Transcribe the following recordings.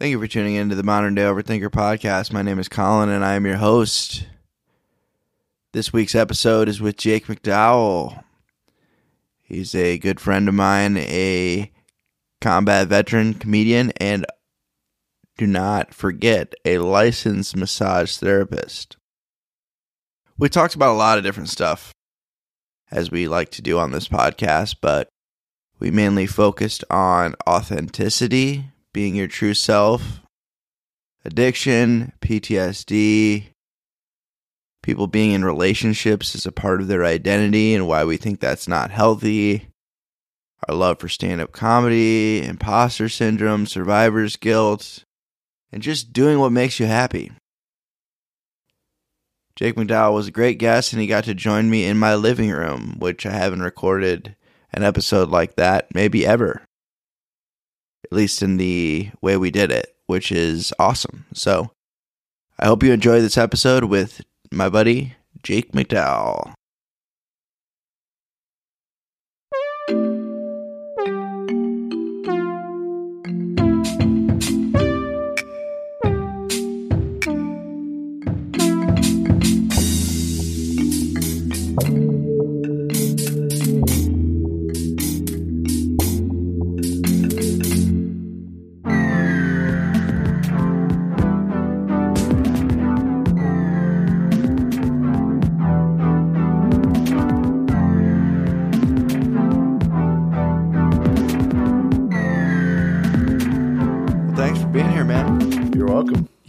Thank you for tuning in to the Modern Day Overthinker podcast. My name is Colin and I am your host. This week's episode is with Jake McDowell. He's a good friend of mine, a combat veteran, comedian, and do not forget, a licensed massage therapist. We talked about a lot of different stuff, as we like to do on this podcast, but we mainly focused on authenticity, being your true self, addiction, PTSD, people being in relationships as a part of their identity and why we think that's not healthy, our love for stand up comedy, imposter syndrome, survivor's guilt, and just doing what makes you happy. Jake McDowell was a great guest and he got to join me in my living room, which I haven't recorded an episode like that maybe ever. At least in the way we did it, which is awesome. So I hope you enjoy this episode with my buddy Jake McDowell.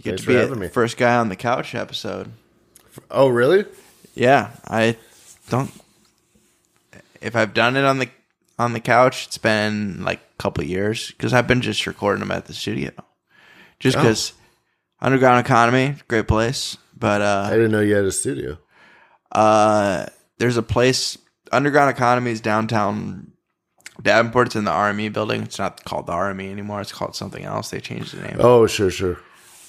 You get Thanks to be me. first guy on the couch episode. Oh, really? Yeah, I don't. If I've done it on the on the couch, it's been like a couple years because I've been just recording them at the studio. Just Oh. because Underground Economy, great place, but uh, I didn't know you had a studio. uh, there's a place Underground Economy is downtown Davenport. It's in the RME building. It's not called the RME anymore. It's called something else. They changed the name. Oh, sure, sure.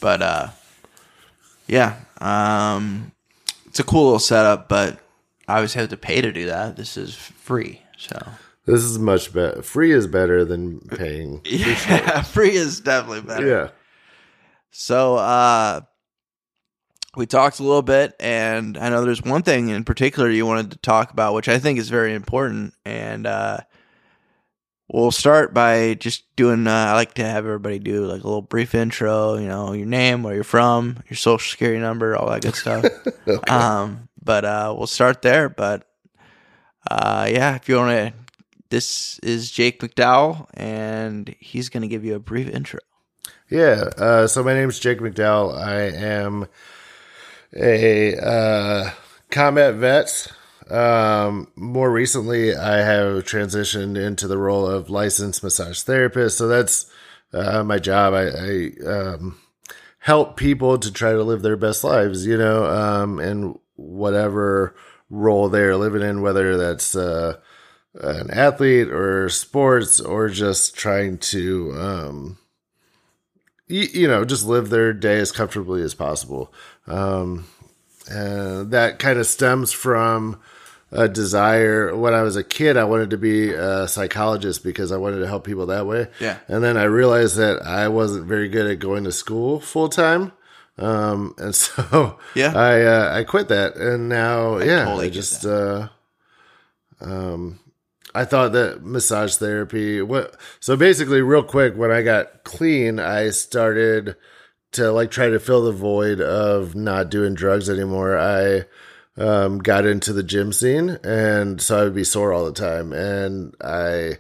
But uh yeah, um it's a cool little setup, but I always have to pay to do that. This is free. So This is much better. Free is better than paying. yeah, free is definitely better. Yeah. So uh we talked a little bit and I know there's one thing in particular you wanted to talk about which I think is very important and uh We'll start by just doing. Uh, I like to have everybody do like a little brief intro. You know, your name, where you're from, your social security number, all that good stuff. Okay. Um, but uh, we'll start there. But uh, yeah, if you want to, this is Jake McDowell, and he's going to give you a brief intro. yeah. Uh, so my name's Jake McDowell. I am a uh, combat vet. Um, more recently, I have transitioned into the role of licensed massage therapist. So that's uh, my job. I, I um, help people to try to live their best lives, you know, um, in whatever role they're living in, whether that's uh, an athlete or sports or just trying to, um, you, you know, just live their day as comfortably as possible. Um, and that kind of stems from a desire. When I was a kid, I wanted to be a psychologist because I wanted to help people that way. Yeah. And then I realized that I wasn't very good at going to school full time. Um, and so Yeah. I, uh, I quit that. And now, yeah, totally I just, uh, um, I thought that massage therapy, what, so basically real quick, when I got clean, I started to like try to fill the void of not doing drugs anymore. I, um, got into the gym scene and so I would be sore all the time. And I,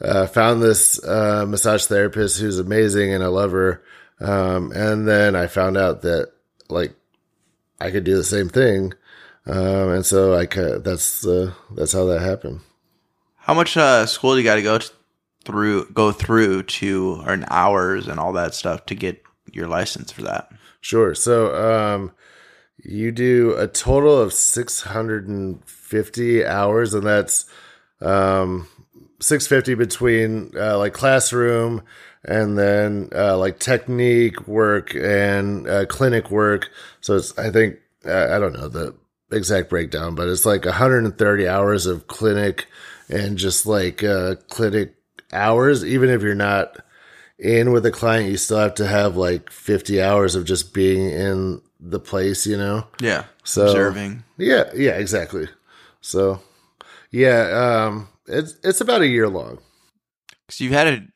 uh, found this, uh, massage therapist who's amazing and I love her. Um, and then I found out that like I could do the same thing. Um, and so I could, that's, uh, that's how that happened. How much uh, school do you got to go through, go through to earn hours and all that stuff to get your license for that? Sure. So, um, you do a total of 650 hours, and that's um, 650 between uh, like classroom and then uh, like technique work and uh, clinic work. So it's, I think, I don't know the exact breakdown, but it's like 130 hours of clinic and just like uh, clinic hours, even if you're not in with a client, you still have to have like 50 hours of just being in the place, you know? Yeah. So- Observing. Yeah, yeah, exactly. So, yeah, um, it's it's about a year long. Because you've had a,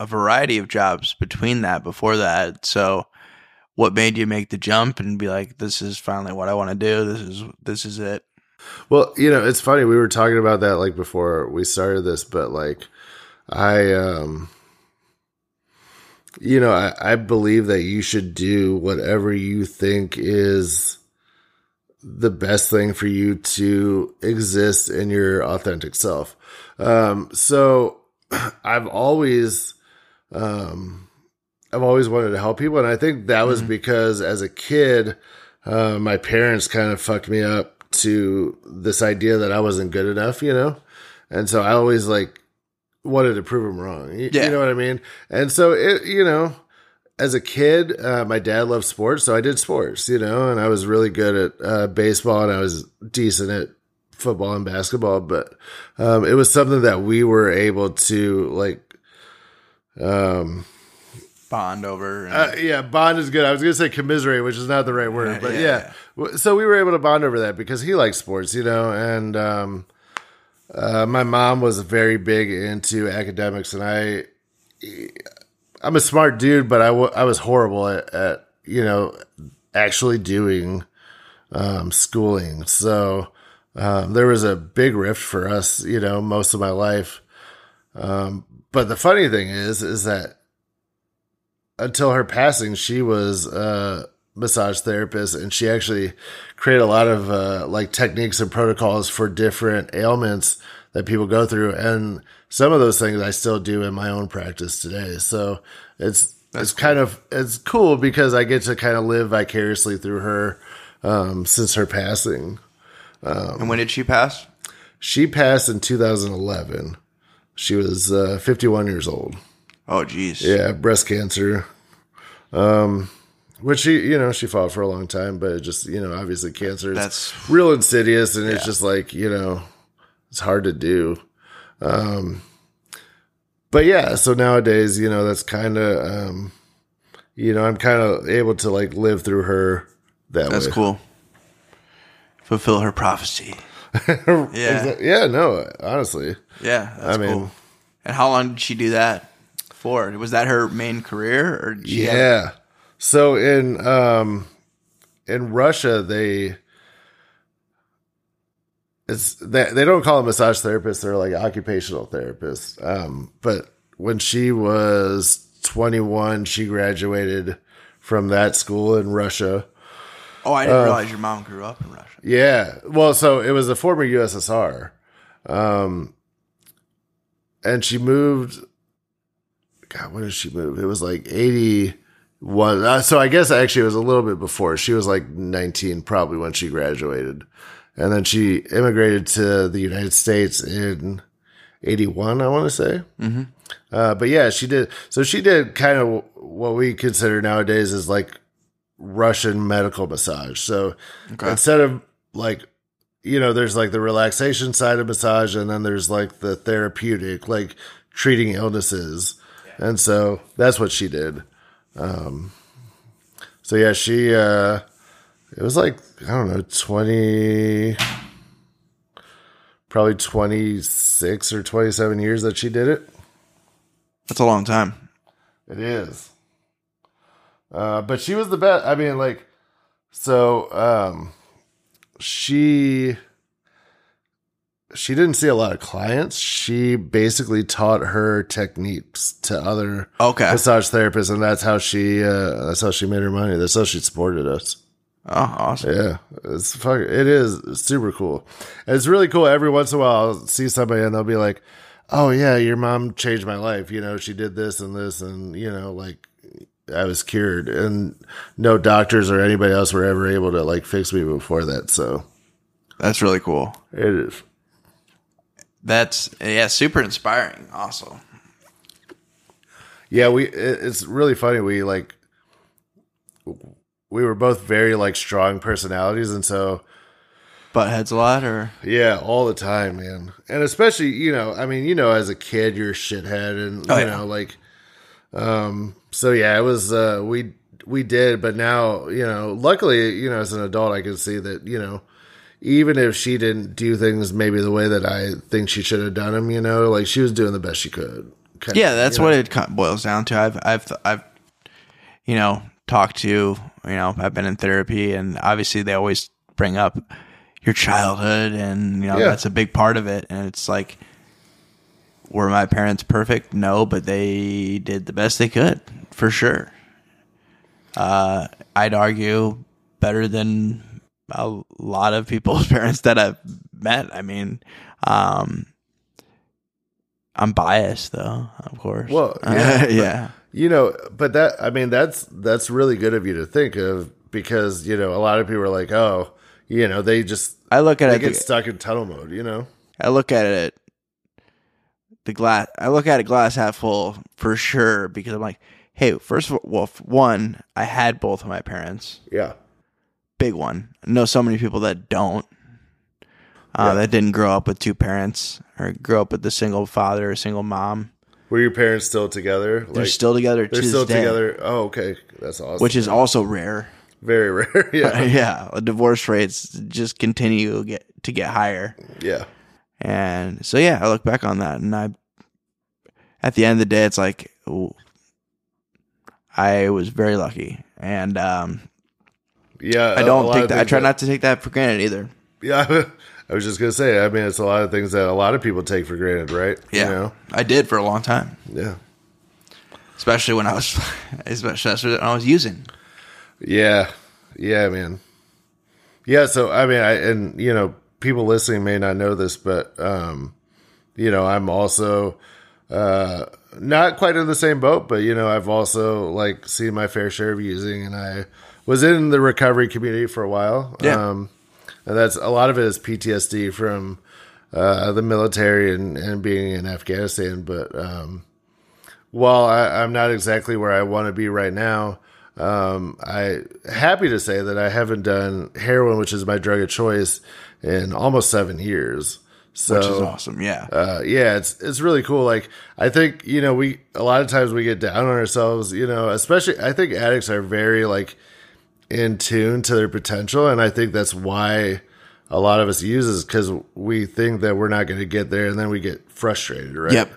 a variety of jobs between that before that. So what made you make the jump and be like, this is finally what I want to do? This is this is it. Well, you know, it's funny. We were talking about that like before we started this, but like, I, um, you know, I, I believe that you should do whatever you think is the best thing for you to exist in your authentic self. Um, so I've always, um, I've always wanted to help people. And I think that was because as a kid, uh, my parents kind of fucked me up to this idea that I wasn't good enough, you know? And so I always like wanted to prove him wrong. You, Yeah. you know what I mean? And so it, you know, as a kid, uh, my dad loved sports, so I did sports, you know, and I was really good at uh, baseball and I was decent at football and basketball, but um, it was something that we were able to like um Bond over. And, uh, yeah, bond is good. I was going to say commiserate, which is not the right word, but yeah, yeah. So we were able to bond over that because he likes sports, you know, and um, uh, my mom was very big into academics, and I, I'm a smart dude, but I I was horrible at, at you know actually doing um, schooling. So um, there was a big rift for us, you know, most of my life. Um, but the funny thing is, is that until her passing, she was a massage therapist, and she actually created a lot of uh, like techniques and protocols for different ailments that people go through, and some of those things I still do in my own practice today. So it's it's kind of it's cool because I get to kind of live vicariously through her um, since her passing. and when did she pass? She passed in 2011. She was uh, 51 years old. Oh, geez. Yeah, breast cancer. Um, which she, you know, she fought for a long time, but it just, you know, obviously cancer is That's real insidious, and it's just like, you know, it's hard to do. Um, but yeah, so nowadays, you know, that's kind of, um, you know, I'm kind of able to like live through her that that's way. cool. Fulfill her prophecy. Yeah. Yeah, no, honestly, Yeah, that's I mean- cool. And how long did she do that for? Was that her main career, or did she have- Yeah. So in um in Russia they it's they, they don't call them massage therapists, they're like occupational therapists. Um but when she was 21, she graduated from that school in Russia. Oh, I Uh, didn't realize your mom grew up in Russia. Yeah. Well, so it was the former USSR. Um, and she moved. God, when did she move? It was like 81. Uh, so I guess actually it was a little bit before. She was like 19 probably when she graduated. And then she immigrated to the United States in 81, I want to say. Mm-hmm. Uh, but yeah, she did. So she did kind of what we consider nowadays is like Russian medical massage. So Okay. instead of like you know there's like the relaxation side of massage and then there's like the therapeutic like treating illnesses and so that's what she did um so yeah she uh it was like i don't know 20 probably 26 or 27 years that she did it That's a long time. It is. Uh, but she was the best. I mean, like, so um, she she didn't see a lot of clients. She basically taught her techniques to other Okay. massage therapists, and that's how she uh, that's how she made her money. That's how she supported us. Oh, awesome. Yeah, it's fuck. It is super cool. And it's really cool. Every once in a while, I'll see somebody and they'll be like, "Oh yeah, your mom changed my life. You know, she did this and this, and you know, like I was cured." And no doctors or anybody else were ever able to like fix me before that. So That's really cool. it is. That's yeah, super inspiring. Also, Yeah, we. It's really funny. We like we were both very like strong personalities, and so butt heads a lot, or Yeah, all the time, man. And especially, you know, I mean, you know, as a kid, you're a shithead, and Oh, you yeah. know, like, Um, so yeah, it was uh, we we did, but now you know, luckily, you know, as an adult, I can see that you know, even if she didn't do things maybe the way that I think she should have done them, you know, like she was doing the best she could. kind Yeah, of, that's what know? it boils down to. I've, I've, I've, you know, talked to, you know, I've been in therapy, and obviously they always bring up your childhood, and you know Yeah. that's a big part of it. And it's like, were my parents perfect? No, but they did the best they could for sure. Uh, I'd argue better than a lot of people's parents that I've met. I mean, um, I'm biased though, of course. Well, Uh, yeah, but- yeah. You know, but that I mean that's that's really good of you to think of because you know a lot of people are like, oh, you know, they just I look at they it. get the- stuck in tunnel mode. You know, I look at it. The glass. I look at it glass half full for sure because I'm like, hey, first of all, well, one, I had both of my parents. yeah, Big one. I know so many people that don't. Uh, Yeah. That didn't grow up with two parents or grow up with a single father or single mom. were your parents still together? They're still together. they're to still this day, together. Oh, okay, that's awesome. which is also rare. very rare. yeah, yeah, divorce rates just continue to get to get higher. yeah, And so yeah, I look back on that and I at the end of the day it's like ooh, I was very lucky. And um yeah. I don't take that I try not to take that for granted either. Yeah, I was just gonna say. I mean, it's a lot of things that a lot of people take for granted, right? Yeah. You know? I did for a long time. Yeah. Especially when I was especially when I was using. Yeah, yeah, man. Yeah, so I mean, I and you know, people listening may not know this, but um, you know, I'm also uh not quite in the same boat, but you know, I've also like seen my fair share of using, and I was in the recovery community for a while. Yeah. Um, and that's a lot of it is PTSD from uh, the military and, and being in Afghanistan, but um, while I, I'm not exactly where I want to be right now, um, I happy to say that I haven't done heroin, which is my drug of choice, in almost seven years. So Which is awesome. Yeah. uh, yeah, it's it's really cool. Like I think you know we a lot of times we get down on ourselves. You know, especially I think addicts are very like in tune to their potential, and I think that's why a lot of us use uses because we think that we're not going to get there, and then we get frustrated, right? Yep.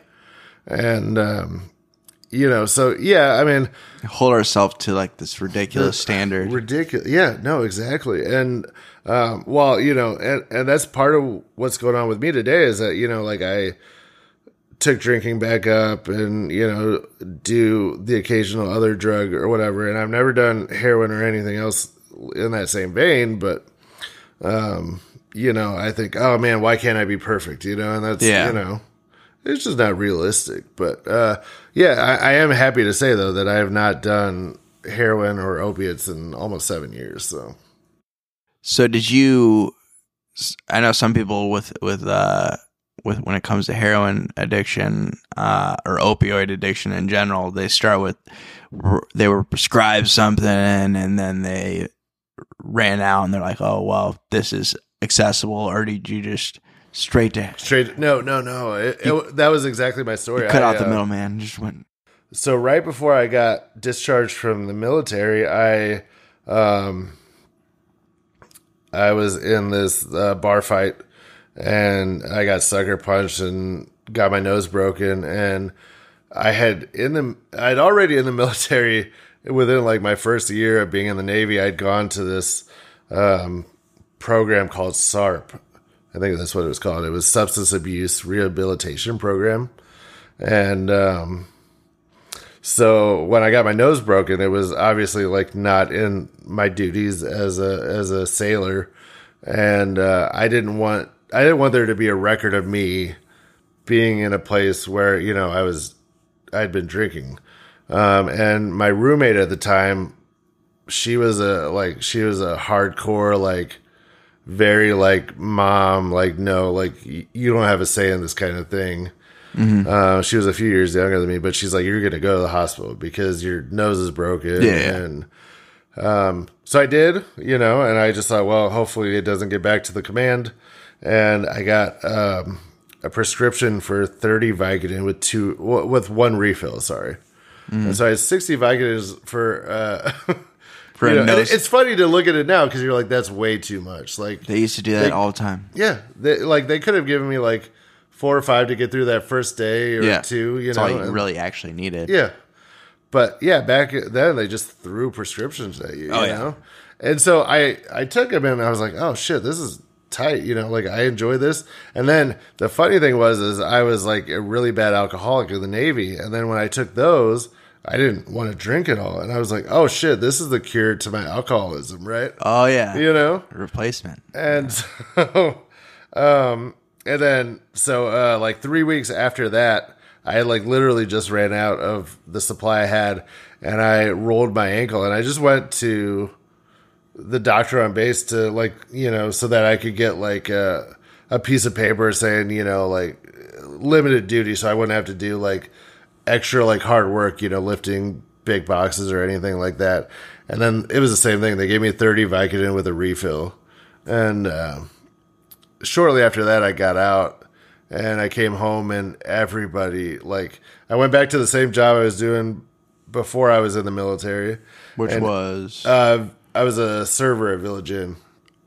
And um, you know, so yeah, I mean, Hold ourselves to like this ridiculous standard. ridiculous. Yeah, no, exactly. And um, well, you know, and and that's part of what's going on with me today is that you know, like I took drinking back up and you know do the occasional other drug or whatever, and I've never done heroin or anything else in that same vein, but um, you know, I think, oh man, why can't I be perfect? You know, and that's Yeah. you know. It's just not realistic, but uh, yeah, I, I am happy to say though that I have not done heroin or opiates in almost seven years. So So did you? I know some people with with uh with when it comes to heroin addiction uh, or opioid addiction in general, they start with they were prescribed something and then they ran out and they're like, oh well, this is accessible, or did you just straight to straight, no, no, no. It, it, that was exactly my story. cut I, out the uh, middleman? Just went. So right before I got discharged from the military, I um I was in this uh, bar fight and I got sucker punched and got my nose broken and I had in the I'd already in the military within like my first year of being in the Navy, I'd gone to this um, program called SARP. I think that's what it was called. It was Substance Abuse Rehabilitation Program. And um, so when I got my nose broken, it was obviously like not in my duties as a as a sailor, and uh, I didn't want I didn't want there to be a record of me being in a place where you know I was I'd been drinking, um, and my roommate at the time, she was a like she was a hardcore like very like mom like no like y- you don't have a say in this kind of thing. Uh, she was a few years younger than me, but she's like, "You're gonna go to the hospital because your nose is broken." Yeah. And um, so I did, you know, and I just thought, well, hopefully it doesn't get back to the command. And I got um, a prescription for 30 Vicodin with two with one refill. Sorry. and so I had sixty Vicodins for. Uh, For you a know, it's funny to look at it now because you're like, that's way too much. Like, They used to do that They- all the time. yeah, they, like they could have given me like four or five to get through that first day or Yeah. two. You That's know, all you and- really actually needed. yeah. But yeah, back then they just threw prescriptions at you, Oh, you yeah. know? And so I I took them and I was like, "Oh shit, this is tight." You know, like I enjoy this. And then the funny thing was is I was like a really bad alcoholic in the Navy, and then when I took those, I didn't want to drink at all. And I was like, "Oh shit, this is the cure to my alcoholism, right?" Oh yeah. You know? Replacement. And so, um, and then so uh, like three weeks after that, I like literally just ran out of the supply I had, and I rolled my ankle, and I just went to the doctor on base to like you know so that I could get like a a piece of paper saying you know like limited duty, so I wouldn't have to do like extra like hard work, you know, lifting big boxes or anything like that. And then it was the same thing. They gave me 30 Vicodin with a refill. And uh, shortly after that, I got out and I came home, and everybody, like, I went back to the same job I was doing before I was in the military. Which And, was Uh, I was a server at Village Inn.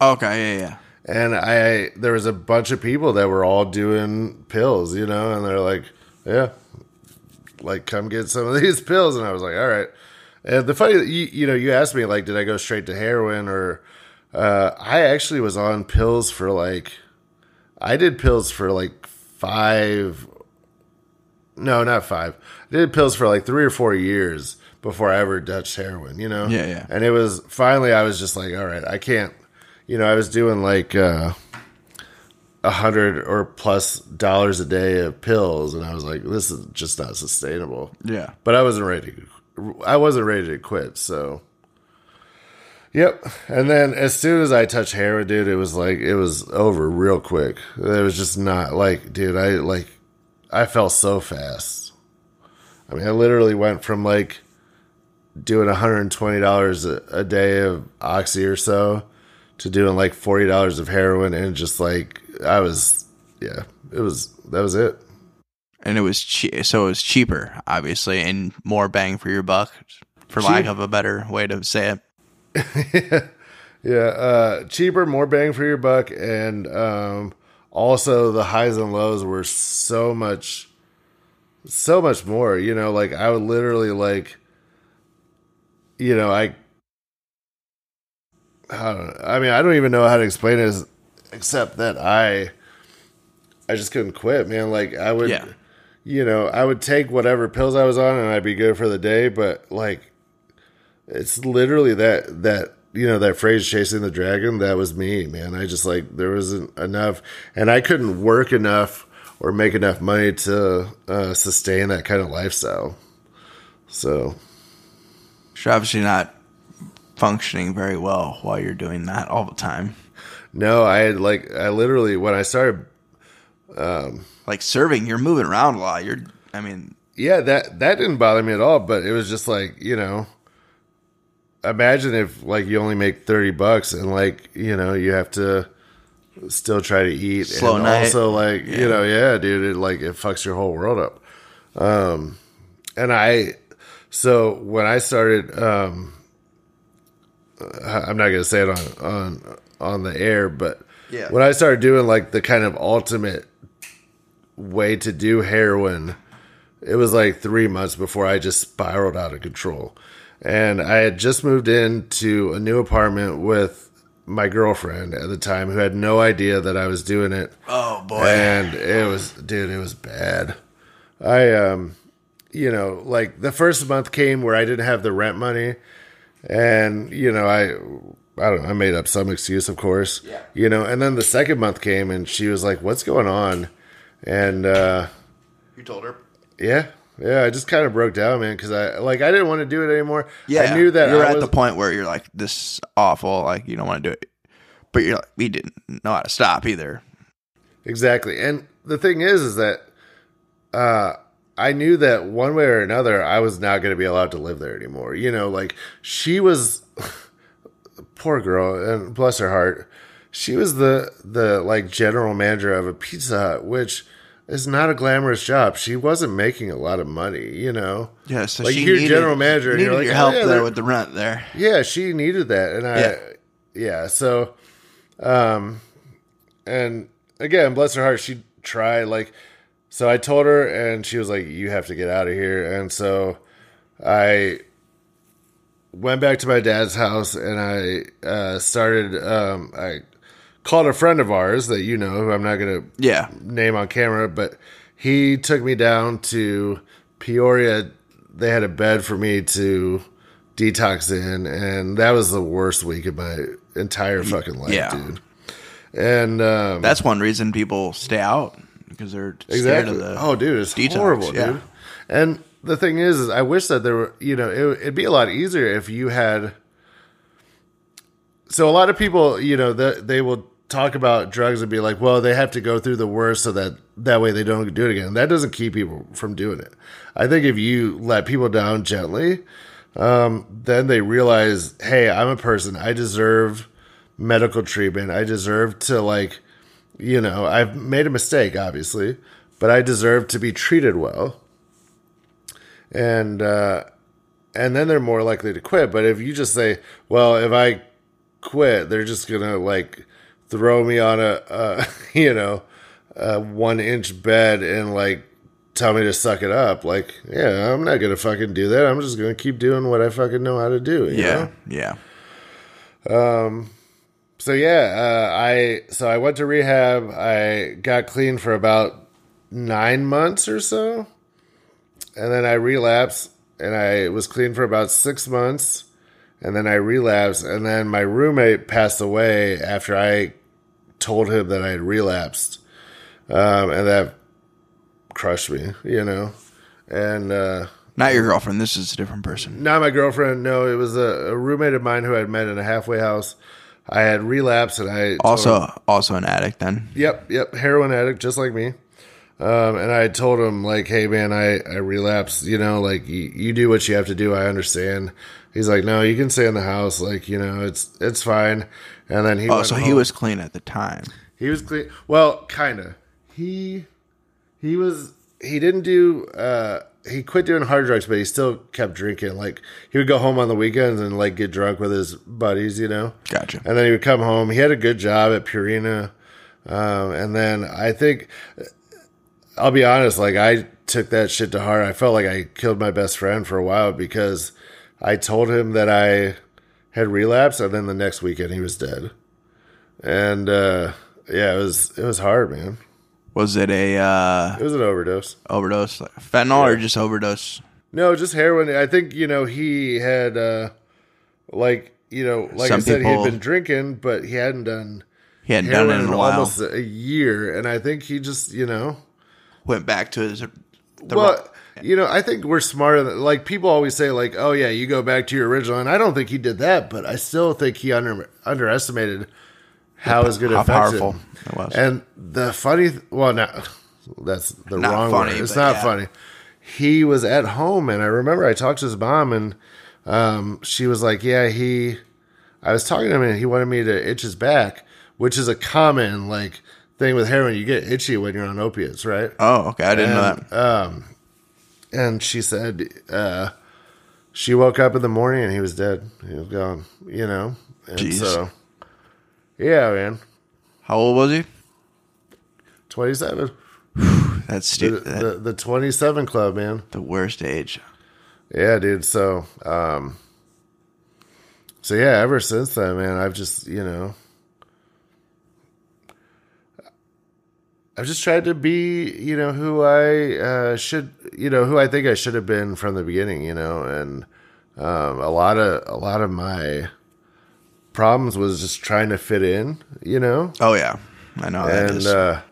okay. Yeah, yeah. And I, there was a bunch of people that were all doing pills, you know, and they're like, yeah, like come get some of these pills. And I was like, all right. And the funny, you, you know, you asked me like, did I go straight to heroin or, uh, I actually was on pills for like, I did pills for like five, no, not five. I did pills for like three or four years before I ever touched heroin, you know? Yeah, yeah. And it was finally, I was just like, all right, I can't, you know, I was doing like, uh, a hundred or plus dollars a day of pills, and I was like, "This is just not sustainable." Yeah. But I wasn't ready. To, I wasn't ready to quit. So, yep. And then as soon as I touched heroin, dude, it was like it was over real quick. It was just not like, dude, I like, I fell so fast. I mean, I literally went from like doing one hundred and twenty dollars a day of oxy or so to doing like forty dollars of heroin, and just like I was, yeah, it was that was it. And it was che- so it was cheaper, obviously, and more bang for your buck, for lack of a better way to say it. Yeah, uh, cheaper, more bang for your buck, and um, also the highs and lows were so much, so much more. You know, like I would literally like, you know, I, I don't. I mean, I don't even know how to explain it, as- except that I, I just couldn't quit, man. Like I would, Yeah. you know, I would take whatever pills I was on, and I'd be good for the day. But like, it's literally that that you know that phrase chasing the dragon that was me man i just like there wasn't enough and i couldn't work enough or make enough money to uh, sustain that kind of lifestyle so You're obviously not functioning very well while you're doing that all the time. no i had like i literally when i started Like serving, you're moving around a lot. You're, I mean, yeah that that didn't bother me at all but it was just like you know imagine if like you only make 30 bucks and like you know you have to still try to eat Slow and night. also like Yeah. you know yeah dude it like it fucks your whole world up um and i so when i started um i'm not gonna say it on on on the air but Yeah. when i started doing like the kind of ultimate way to do heroin it was like three months before I just spiraled out of control. And I had just moved into a new apartment with my girlfriend at the time who had no idea that I was doing it. oh boy. And it was, dude, it was bad. I, um, you know, like the first month came where I didn't have the rent money. And, you know, I, I don't know, I made up some excuse, of course. Yeah. You know, and then the second month came and she was like, what's going on? And, uh, you told her. yeah, yeah. I just kind of broke down, man, because I like I didn't want to do it anymore. Yeah, I knew that you're I at was, the point where you're like, this is awful. Like you don't want to do it, but you're like, we didn't know how to stop either. exactly. And the thing is, is that uh, I knew that one way or another, I was not going to be allowed to live there anymore. You know, like she was, poor girl, and bless her heart, she was the the like general manager of a Pizza Hut, which is not a glamorous job. She wasn't making a lot of money, you know. Yeah, so Like, she you're needed, general manager and needed you're like, your oh, help yeah, there with the rent there. Yeah, she needed that, and I, Yeah. yeah. So, um, and again, bless her heart, she tried. Like, so I told her, and she was like, "You have to get out of here." And so, I went back to my dad's house, and I uh, started. Um, I called a friend of ours that you know, who I'm not going to Yeah, name on camera, but he took me down to Peoria. They had a bed for me to detox in, and that was the worst week of my entire fucking life, Yeah. dude. And um, that's one reason people stay out because they're scared exactly. of the. oh, dude, it's detox, horrible, yeah. dude. And the thing is, is I wish that there were, you know, it, it'd be a lot easier if you had. So a lot of people, you know, the, they will talk about drugs and be like, well, they have to go through the worst so that that way they don't do it again. That doesn't keep people from doing it. I think if you let people down gently, um, then they realize, hey, I'm a person. I deserve medical treatment. I deserve to like, you know, I've made a mistake, obviously, but I deserve to be treated well. And uh, and then they're more likely to quit. But if you just say, well, if I quit, they're just gonna like throw me on a, a you know a one inch bed and like tell me to suck it up. Like, yeah, I'm not gonna fucking do that. I'm just gonna keep doing what I fucking know how to do. you yeah, know? yeah. So yeah, uh, I so I went to rehab. I got clean for about nine months or so, and then I relapsed, and I was clean for about six months, and then I relapsed, and then my roommate passed away after I told him that I had relapsed, um, and that crushed me, you know, and. uh Not your girlfriend. This is a different person. not my girlfriend. No, it was a, a roommate of mine who I'd met in a halfway house. I had relapsed, and I Also, him- also an addict. Then. Yep, yep, heroin addict, just like me. Um, and I told him like, "Hey, man, I I relapsed. You know, like you, you do what you have to do. I understand." He's like, "No, you can stay in the house. Like, you know, it's it's fine." And then he Oh, so he was clean at the time. he was clean. Well, kind of. He he was he didn't do. uh he quit doing hard drugs, but he still kept drinking. Like he would go home on the weekends and like get drunk with his buddies, you know. Gotcha. And then he would come home. He had a good job at Purina. Um, and then I think, I'll be honest, like I took that shit to heart. I felt like I killed my best friend for a while because I told him that I had relapsed, and then the next weekend he was dead. And uh, yeah, it was it was hard, man. Was it a uh, It was an overdose. overdose, like fentanyl, or just overdose? No, just heroin. I think you know he had uh, like you know like Some I said he people- had been drinking, but he hadn't done. He hadn't done heroin it in in a while. almost a year, and I think he just you know Went back to his. The well, ro- you know, I think we're smarter than like people always say, like, oh yeah, you go back to your original, and I don't think he did that, but I still think he under underestimated how it was going to how affect powerful it was. And the funny, th- well, not that's the Not wrong funny, word. It's not yeah. funny. He was at home, and I remember I talked to his mom, and um, she was like, "Yeah, he." I was talking to him, and he wanted me to itch his back, which is a common like thing with heroin. You get itchy when you're on opiates, right? oh, okay. I didn't know And, that. and she said uh, she woke up in the morning and he was dead. He was gone. You know, and Jeez. so yeah, man, How old was he? twenty seven. That's The, stupid. the the twenty seven club, man. the worst age. Yeah, dude. So, um, so yeah, ever since then, man, I've just you know. I've just tried to be, you know, who I uh, should, you know, who I think I should have been from the beginning, you know, and um, a lot of a lot of my problems was just trying to fit in, you know, Oh yeah, I know and is. uh,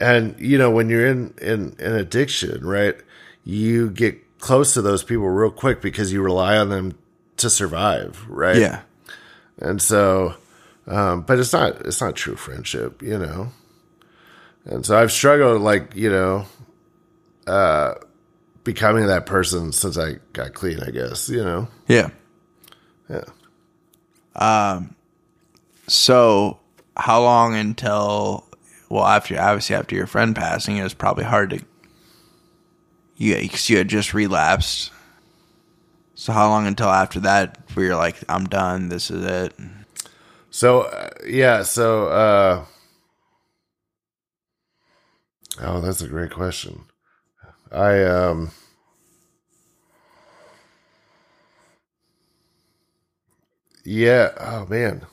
and you know when you're in in an addiction, right? You get close to those people real quick because you rely on them to survive, right? yeah, and so, um, but it's not it's not true friendship, you know. And so I've struggled, like you know, uh, becoming that person since I got clean. I guess you know. yeah. Yeah. So, how long until well after obviously after your friend passing, it was probably hard to you because you had just relapsed. So how long until after that where you're like, I'm done, this is it? So uh, yeah, so uh Oh, that's a great question. I um Yeah, oh man.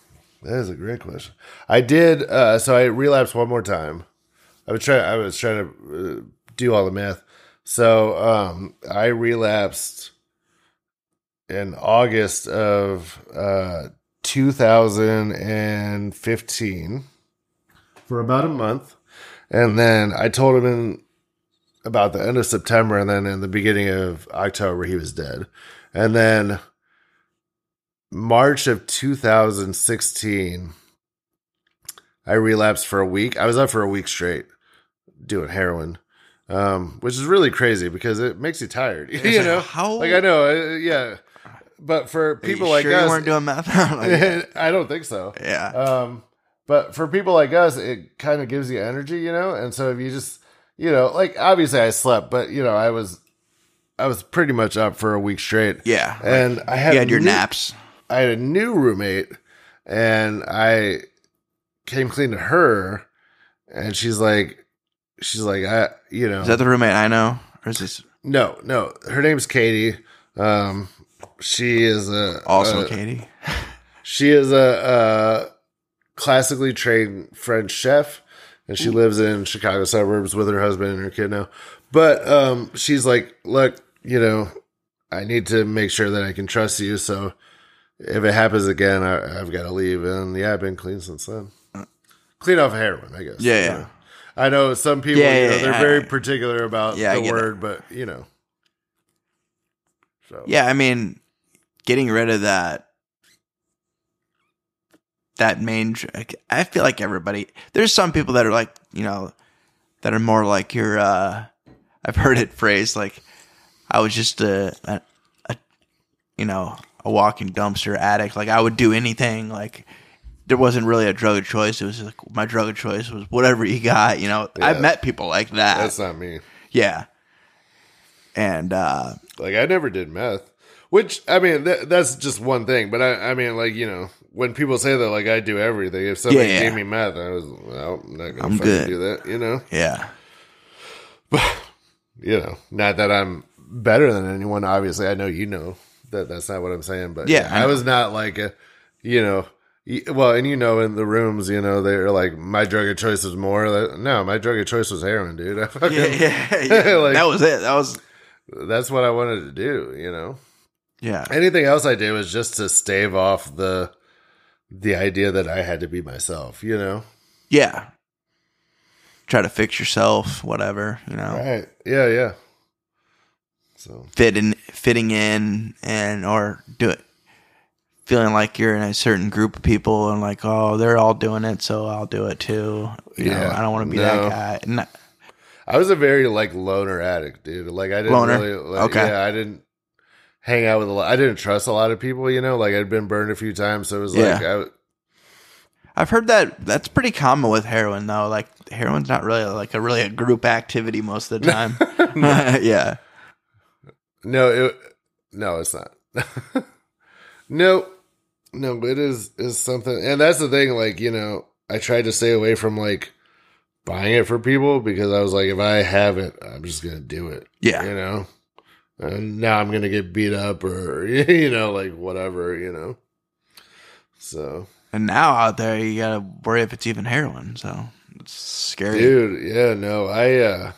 That is a great question. I did uh so I relapsed one more time. I was trying I was trying to uh, do all the math. So um I relapsed in August of uh 2015 for about a month. And then I told him in about the end of September and then in the beginning of October he was dead. And then March of 2016 I relapsed for a week. I was up for a week straight doing heroin. Um, which is really crazy because it makes you tired. you like, know, how- like I know, uh, yeah. But for people like sure us, you weren't doing math. Like, I don't think so. yeah. Um, but for people like us, it kind of gives you energy, you know. And so if you just, you know, like obviously I slept, but you know, I was, I was pretty much up for a week straight. yeah. And I had you had your naps. I had a new roommate, and I came clean to her, and she's like, she's like, I, you know, Is that the roommate I know? Or is this no, no, her name's Katie. Um, she is a also a- Katie? She is a, a classically trained French chef, and she lives in Chicago suburbs with her husband and her kid now. But um, she's like, look, you know, I need to make sure that I can trust you. So if it happens again, I, I've got to leave. And yeah, I've been clean since then. Clean off heroin, I guess. Yeah, yeah. I know some people, Yeah, you know, yeah, they're very particular about the word, but you know. So Yeah, I mean, getting rid of that that main. I feel like everybody. There's some people that are like you know that are more like your. uh I've heard it phrased like I was just a, a, a you know a walking dumpster addict. Like I would do anything. Like there wasn't really a drug of choice. It was like my drug of choice was whatever you got. You know, I've met people like that. that's not me. yeah, and uh Like I never did meth, which I mean th- that's just one thing. But I, I mean, like you know, when people say that, like I do everything. If somebody Yeah, yeah. gave me meth, I was, well, I'm not gonna I'm fucking good. do that. You know, yeah. But you know, not that I'm better than anyone. Obviously, I know you know that that's not what I'm saying. But Yeah, I I, was not like a, you know. Well, and you know, in the rooms, you know, they're like, my drug of choice was more. That- No, my drug of choice was heroin, dude. I fucking, Yeah, yeah, yeah. Like- that was it. That was that's what I wanted to do, you know. yeah. anything else I did was just to stave off the the idea that I had to be myself, you know? Yeah. Try to fix yourself, whatever, you know. Right. Yeah, yeah. So Fit in fitting in and or do it feeling like you're in a certain group of people and like, oh, they're all doing it, so I'll do it too. You know, Yeah. I don't want to be No. that guy. That- I was a very like loner addict, dude. Like I didn't Loner? really like Okay. yeah, I didn't hang out with a lot I didn't trust a lot of people, you know, like I'd been burned a few times, so it was like Yeah. I, I've heard that that's pretty common with heroin though. Like heroin's not really like a really a group activity most of the time. yeah. No, it, no, it's not. no, no, it is is something, and that's the thing. Like you know, I tried to stay away from like buying it for people because I was like, if I have it, I'm just gonna do it. Yeah. you know. And now I'm gonna get beat up or you know, like whatever, you know. So, And now out there you gotta worry if it's even heroin, so it's scary. dude, yeah, no, I uh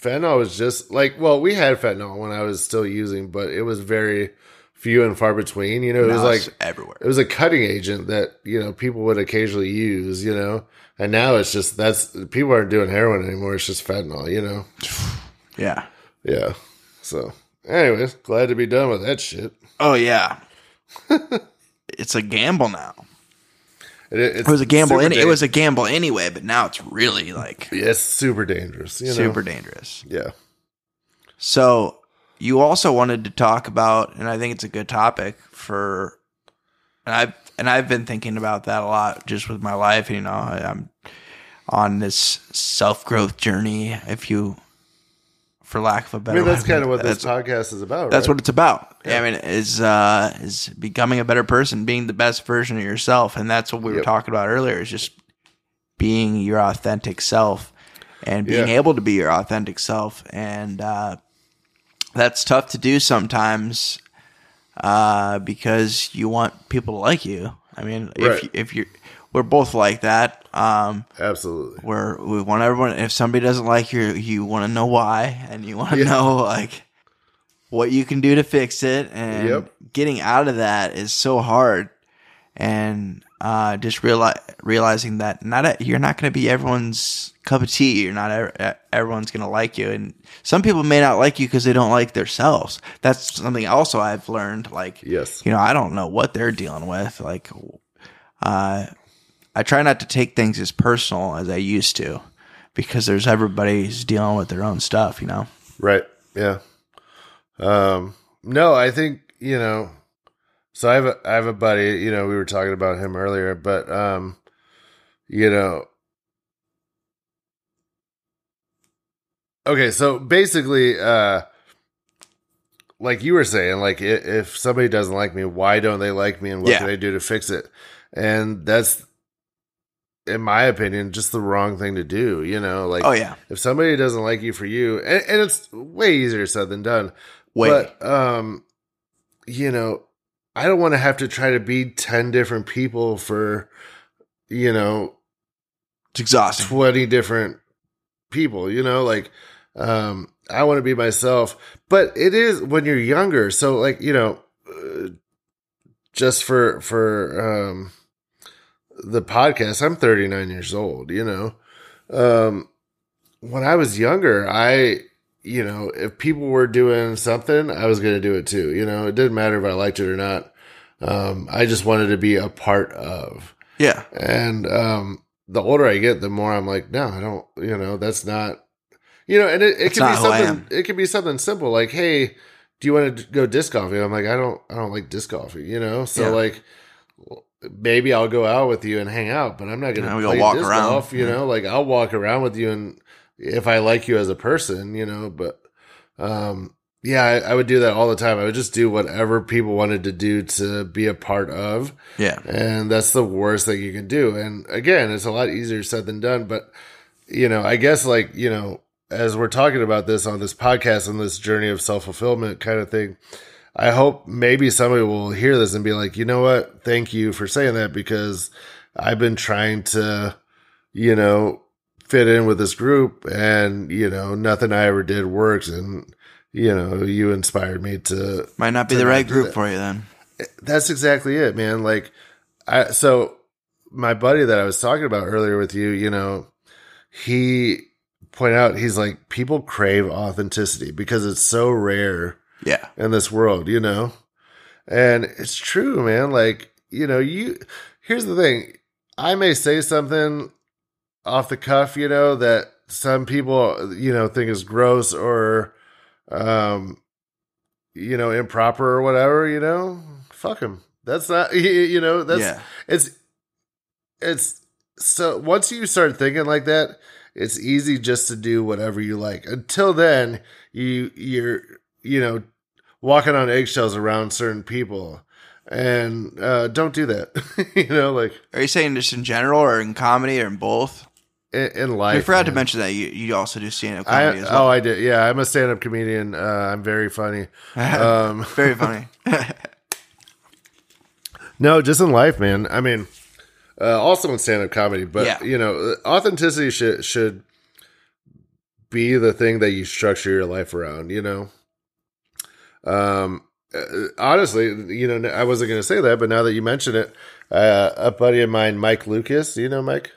fentanyl was just like, well, we had fentanyl when I was still using, but it was very few and far between. You know, it was like everywhere. it was a cutting agent that you know people would occasionally use. You know, and now it's just that's people aren't doing heroin anymore. It's just fentanyl. You know, Yeah. yeah. So, anyways, glad to be done with that shit. Oh yeah. it's a gamble now. It, It was a gamble. Any, it was a gamble anyway, but now it's really like it's super dangerous. You know? super dangerous. Yeah. So you also wanted to talk about, and I think it's a good topic for, and I've and I've been thinking about that a lot just with my life. You know, I, I'm on this self growth journey. If you, for lack of a better, I mean, that's kind of what that's, this podcast is about. that's right? what it's about. Yeah. I mean, is uh, is becoming a better person, being the best version of yourself, and that's what we were talking about earlier. Is just being your authentic self and being Yeah. able to be your authentic self, and uh, that's tough to do sometimes uh, because you want people to like you. I mean, if Right. if you're we're both like that. Um, Absolutely. where we want everyone. If somebody doesn't like you, you want to know why, and you want to know like what you can do to fix it. And Yep. getting out of that is so hard. And uh, just realize realizing that not a, you're not going to be everyone's cup of tea. You're not ev- everyone's going to like you, and some people may not like you because they don't like themselves. That's something also I've learned. Like, Yes. you know, I don't know what they're dealing with. Like, uh, I try not to take things as personal as I used to because there's everybody's dealing with their own stuff, you know? Right. Yeah. Um, no, I think, you know, so I have a, I have a buddy, you know, we were talking about him earlier, but, um, you know, okay. So basically, uh, like you were saying, like if somebody doesn't like me, why don't they like me and what Yeah. can I do to fix it? And that's, in my opinion, just the wrong thing to do, you know, like, Oh, yeah. if somebody doesn't like you for you and, and it's way easier said than done Way. but um you know i don't want to have to try to be 10 different people for you know it's exhausting. 20 different people you know like um i want to be myself but it is when you're younger so like you know uh, just for for um the podcast i'm 39 years old you know um when i was younger i you know if people were doing something i was going to do it too you know it didn't matter if i liked it or not um i just wanted to be a part of Yeah. and um, the older I get, the more I'm like, no, I don't. You know, that's not. You know, and it, it can be not who I something. It can be something simple like, hey, do you want to go disc golfing? I'm like, I don't. I don't like disc golfing. You know, so Yeah. like. Maybe I'll go out with you and hang out, but I'm not gonna, we play go walk around. golf. You Yeah. know, like I'll walk around with you, and if I like you as a person, you know, but um, yeah, I, I would do that all the time. I would just do whatever people wanted to do to be a part of. Yeah. And that's the worst thing you can do. And again, it's a lot easier said than done. But, you know, I guess like, you know, as we're talking about this on this podcast and this journey of self fulfillment kind of thing, I hope maybe somebody will hear this and be like, you know what? Thank you for saying that because I've been trying to, you know, fit in with this group and, you know, nothing I ever did works. And, you know, you inspired me to Might not be the right group that. for you then. that's exactly it, man. Like, I so my buddy that I was talking about earlier with you, you know, he pointed out he's like people crave authenticity because it's so rare Yeah. in this world, you know, and it's true, man. Like, you know, you here's the thing: I may say something off the cuff, you know, that some people, you know, think is gross or, um, you know, improper or whatever, you know, fuck him. That's not, you know, that's, yeah. it's, it's, so once you start thinking like that, it's easy just to do whatever you like. Until then, you, you're, you know, walking on eggshells around certain people. And uh, don't do that. you know, like Are you saying just in general or in comedy or in both? in, in life. I forgot to mention that you, you also do stand up I, comedy as well. Oh, I did. Yeah, I'm a stand up comedian. Uh, I'm very funny. Um, Very funny. No, just in life, man. I mean, uh, also in stand up comedy, but Yeah. you know, authenticity should should be the thing that you structure your life around. You know, um, uh, honestly, you know, I wasn't going to say that, but now that you mention it, uh, a buddy of mine, Mike Lucas, you know Mike?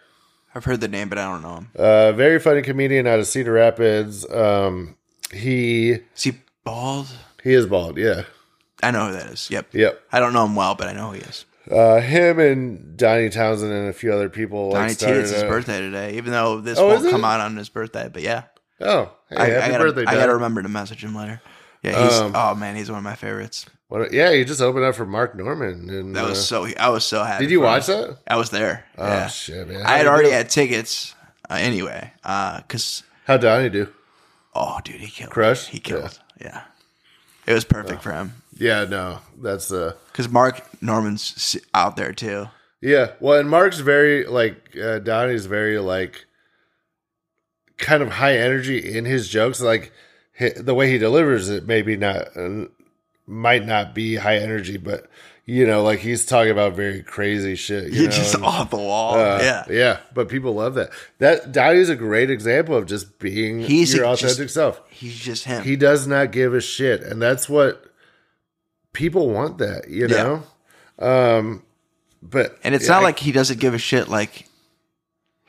I've heard the name, but I don't know him. Uh, very funny comedian out of Cedar Rapids. Um, he Is he bald? he is bald. Yeah, I know who that is. Yep. yep. I don't know him well, but I know who he is. Uh, him and Donnie Townsend and a few other people. Donnie like, T, it's his birthday today, even though this Oh, won't come it? out on his birthday. But yeah, Oh, hey, I, happy I gotta, birthday! I Don. gotta remember to message him later. Yeah, he's Um, oh man, he's one of my favorites. What, yeah, you just opened up for Mark Normand, and That was uh, so I was so happy. Did you for him. watch that? I was there. Oh yeah. shit, man! I had already do? had tickets. Uh, anyway, because How Donnie do? oh, dude, he killed. Crush? He killed. Yeah. It was perfect for him Yeah, no, that's uh, because Mark Normand's out there too. yeah. Well, and Mark's very like uh, Donnie's very like kind of high energy in his jokes. Like the way he delivers it, maybe not might not be high energy, but you know, like he's talking about very crazy shit. You know, just and- off the wall. Uh, yeah. yeah, but people love that. That Donnie's a great example of just being He's your a- authentic just- self. He's just him. He does not give a shit, and that's what people want. That you Yeah. know, um, but and it's yeah, not I- like he doesn't give a shit. Like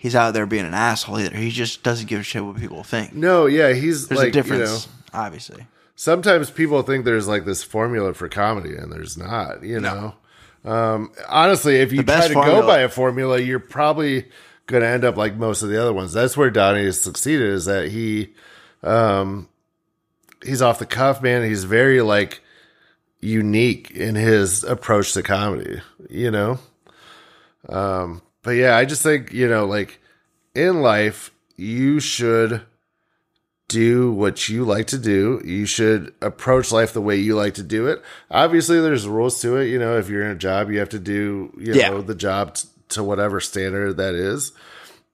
he's out there being an asshole either. He just doesn't give a shit what people think. no, yeah, he's There's like a difference, you know. obviously. Sometimes people think there's like this formula for comedy, and there's not. You know, um, honestly, if you try to formula- go by a formula, you're probably going to end up like most of the other ones. That's where Donnie has succeeded. Is that he, um, he's off the cuff, man. He's very like unique in his approach to comedy. You know, um, but yeah, I just think you know, like in life, you should do what you like to do. You should approach life the way you like to do it. Obviously, there's rules to it. You know, if you're in a job, you have to do you Yeah. know the job t- to whatever standard that is.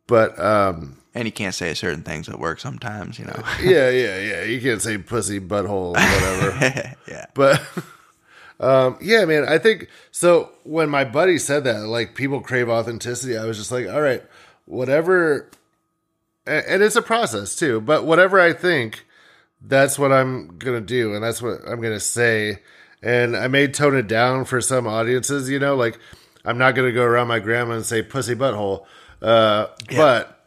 But um, And you can't say certain things at work sometimes, you know. yeah, yeah, yeah. You can't say pussy, butthole, whatever. yeah. but um, yeah, man, I think so. When my buddy said that, like people crave authenticity, I was just like, all right, whatever. And it's a process too, but whatever I think, that's what I'm gonna do, and that's what I'm gonna say. And I may tone it down for some audiences, you know, like I'm not gonna go around my grandma and say pussy butthole, uh, but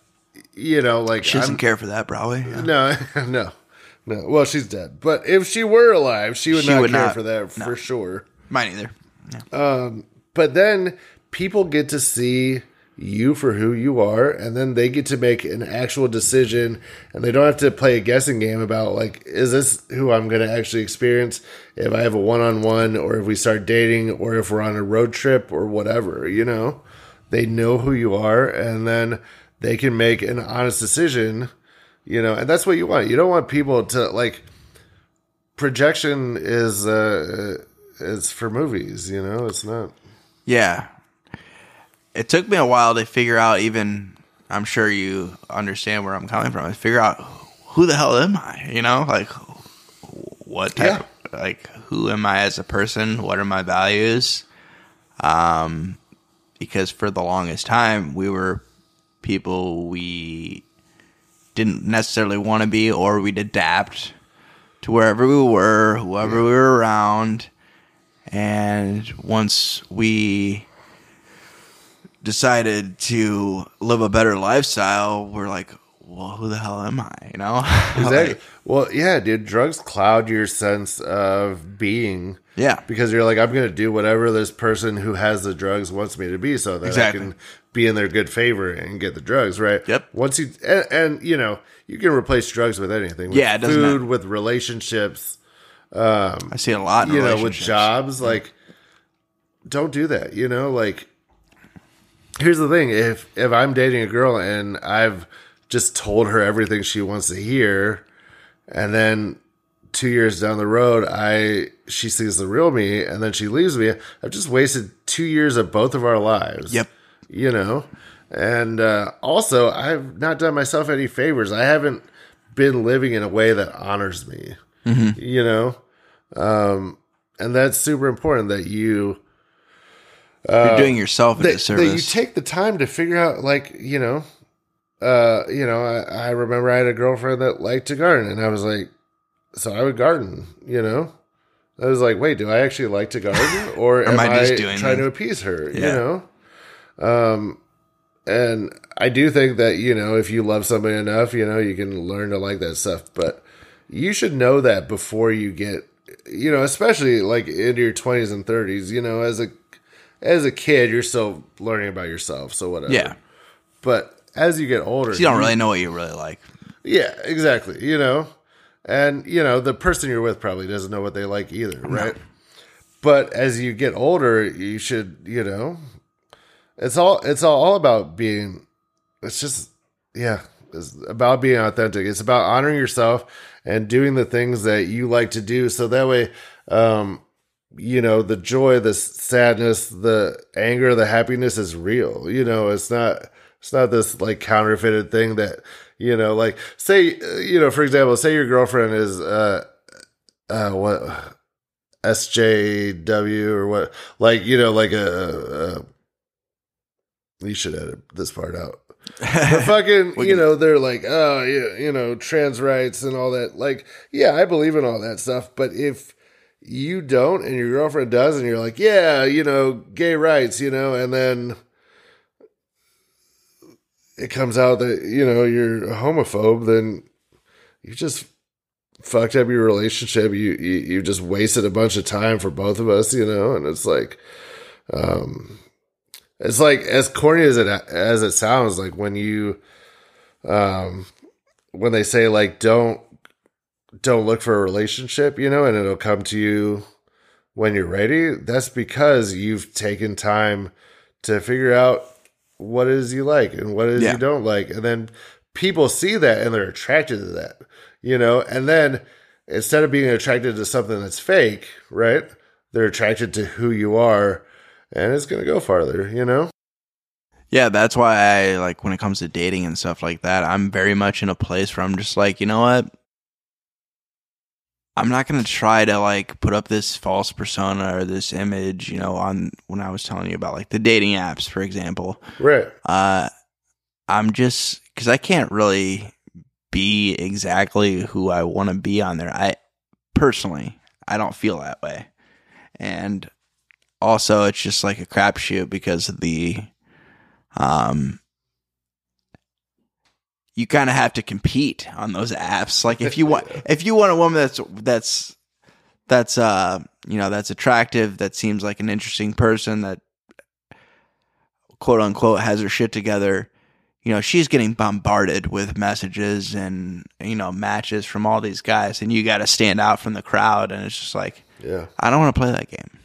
you know, like She doesn't I'm, care for that, probably. Yeah. no, no, no. Well, she's dead. But if she were alive, she would She not would care not- for that for sure. Mine either. Yeah. Um, but then people get to see you for who you are, and then they get to make an actual decision, and they don't have to play a guessing game about like, is this who I'm going to actually experience if I have a one on one, or if we start dating, or if we're on a road trip, or whatever. You know, they know who you are, and then they can make an honest decision. You know, and that's what you want. You don't want people to like projection is uh is for movies, you know, it's not Yeah. It took me a while to figure out even I'm sure you understand where I'm coming from. Figure out who the hell am I? You know, like what type of like who am I as a person? What are my values? Um because for the longest time we were people we didn't necessarily want to be or we'd adapt to wherever we were, whoever we were around. And once we decided to live a better lifestyle, we're like, well, who the hell am I? You know? Exactly. Like, well, yeah, dude, drugs cloud your sense of being yeah. because you're like, I'm going to do whatever this person who has the drugs wants me to be, so that Exactly. I can be in their good favor and get the drugs, right? Yep. Once you and, and you know, you can replace drugs with anything. With Yeah, it food, matter. with relationships, Um, I see a lot in you know, with jobs. Like, don't do that. You know, like, here's the thing: if if I'm dating a girl and I've just told her everything she wants to hear, and then two years down the road, I she sees the real me, and then she leaves me, I've just wasted two years of both of our lives. Yep. You know, and uh, also I've not done myself any favors. I haven't been living in a way that honors me. You know, um, and that's super important that you You're doing yourself a that, that disservice. you take the time to figure out like you know uh you know I, I remember i had a girlfriend that liked to garden and i was like so i would garden you know i was like wait do i actually like to garden or, am, I i, just doing trying this? to appease her you know um and i do think that you know if you love somebody enough you know you can learn to like that stuff but you should know that before you get you know especially like into your 20s and 30s you know as a as a kid you're still learning about yourself so whatever yeah. but as you get older You don't really know what you really like. yeah exactly you know and you know the person you're with probably doesn't know what they like either right but as you get older you should you know it's all it's all, about being it's just yeah, it's about being authentic. It's about honoring yourself and doing the things that you like to do. So that way, um, you know, the joy, the sadness, the anger, the happiness is real. You know, it's not, it's not this like counterfeited thing that, you know, like say, you know, for example, say your girlfriend is, uh, uh, what, SJW or what, like, you know, like a, a you should edit this part out. But fucking, you know, they're like, oh, yeah, you know, trans rights and all that. Like, yeah, I believe in all that stuff. But if you don't and your girlfriend does, and you're like, yeah, you know, gay rights, you know, and then it comes out that, you know, you're a homophobe, then you just fucked up your relationship. You, you, you just wasted a bunch of time for both of us, you know, and it's like, um, it's like as corny as it as it sounds, like when you, um, when they say like don't don't look for a relationship, you know, and it'll come to you when you're ready. That's because you've taken time to figure out what it is you like and what it is Yeah. you don't like, and then people see that and they're attracted to that, you know, and then instead of being attracted to something that's fake, right? They're attracted to who you are and it's going to go farther, you know? Yeah, that's why I like when it comes to dating and stuff like that, I'm very much in a place where I'm just like, you know what? I'm not going to try to like put up this false persona or this image, you know, on when I was telling you about like the dating apps, for example. Right. Uh I'm just cuz I can't really be exactly who I want to be on there. I personally, I don't feel that way. And also it's just like a crapshoot because of the um you kind of have to compete on those apps like if you want if you want a woman that's that's that's uh you know that's attractive that seems like an interesting person that quote unquote has her shit together you know she's getting bombarded with messages and you know matches from all these guys and you got to stand out from the crowd and it's just like Yeah. i don't want to play that game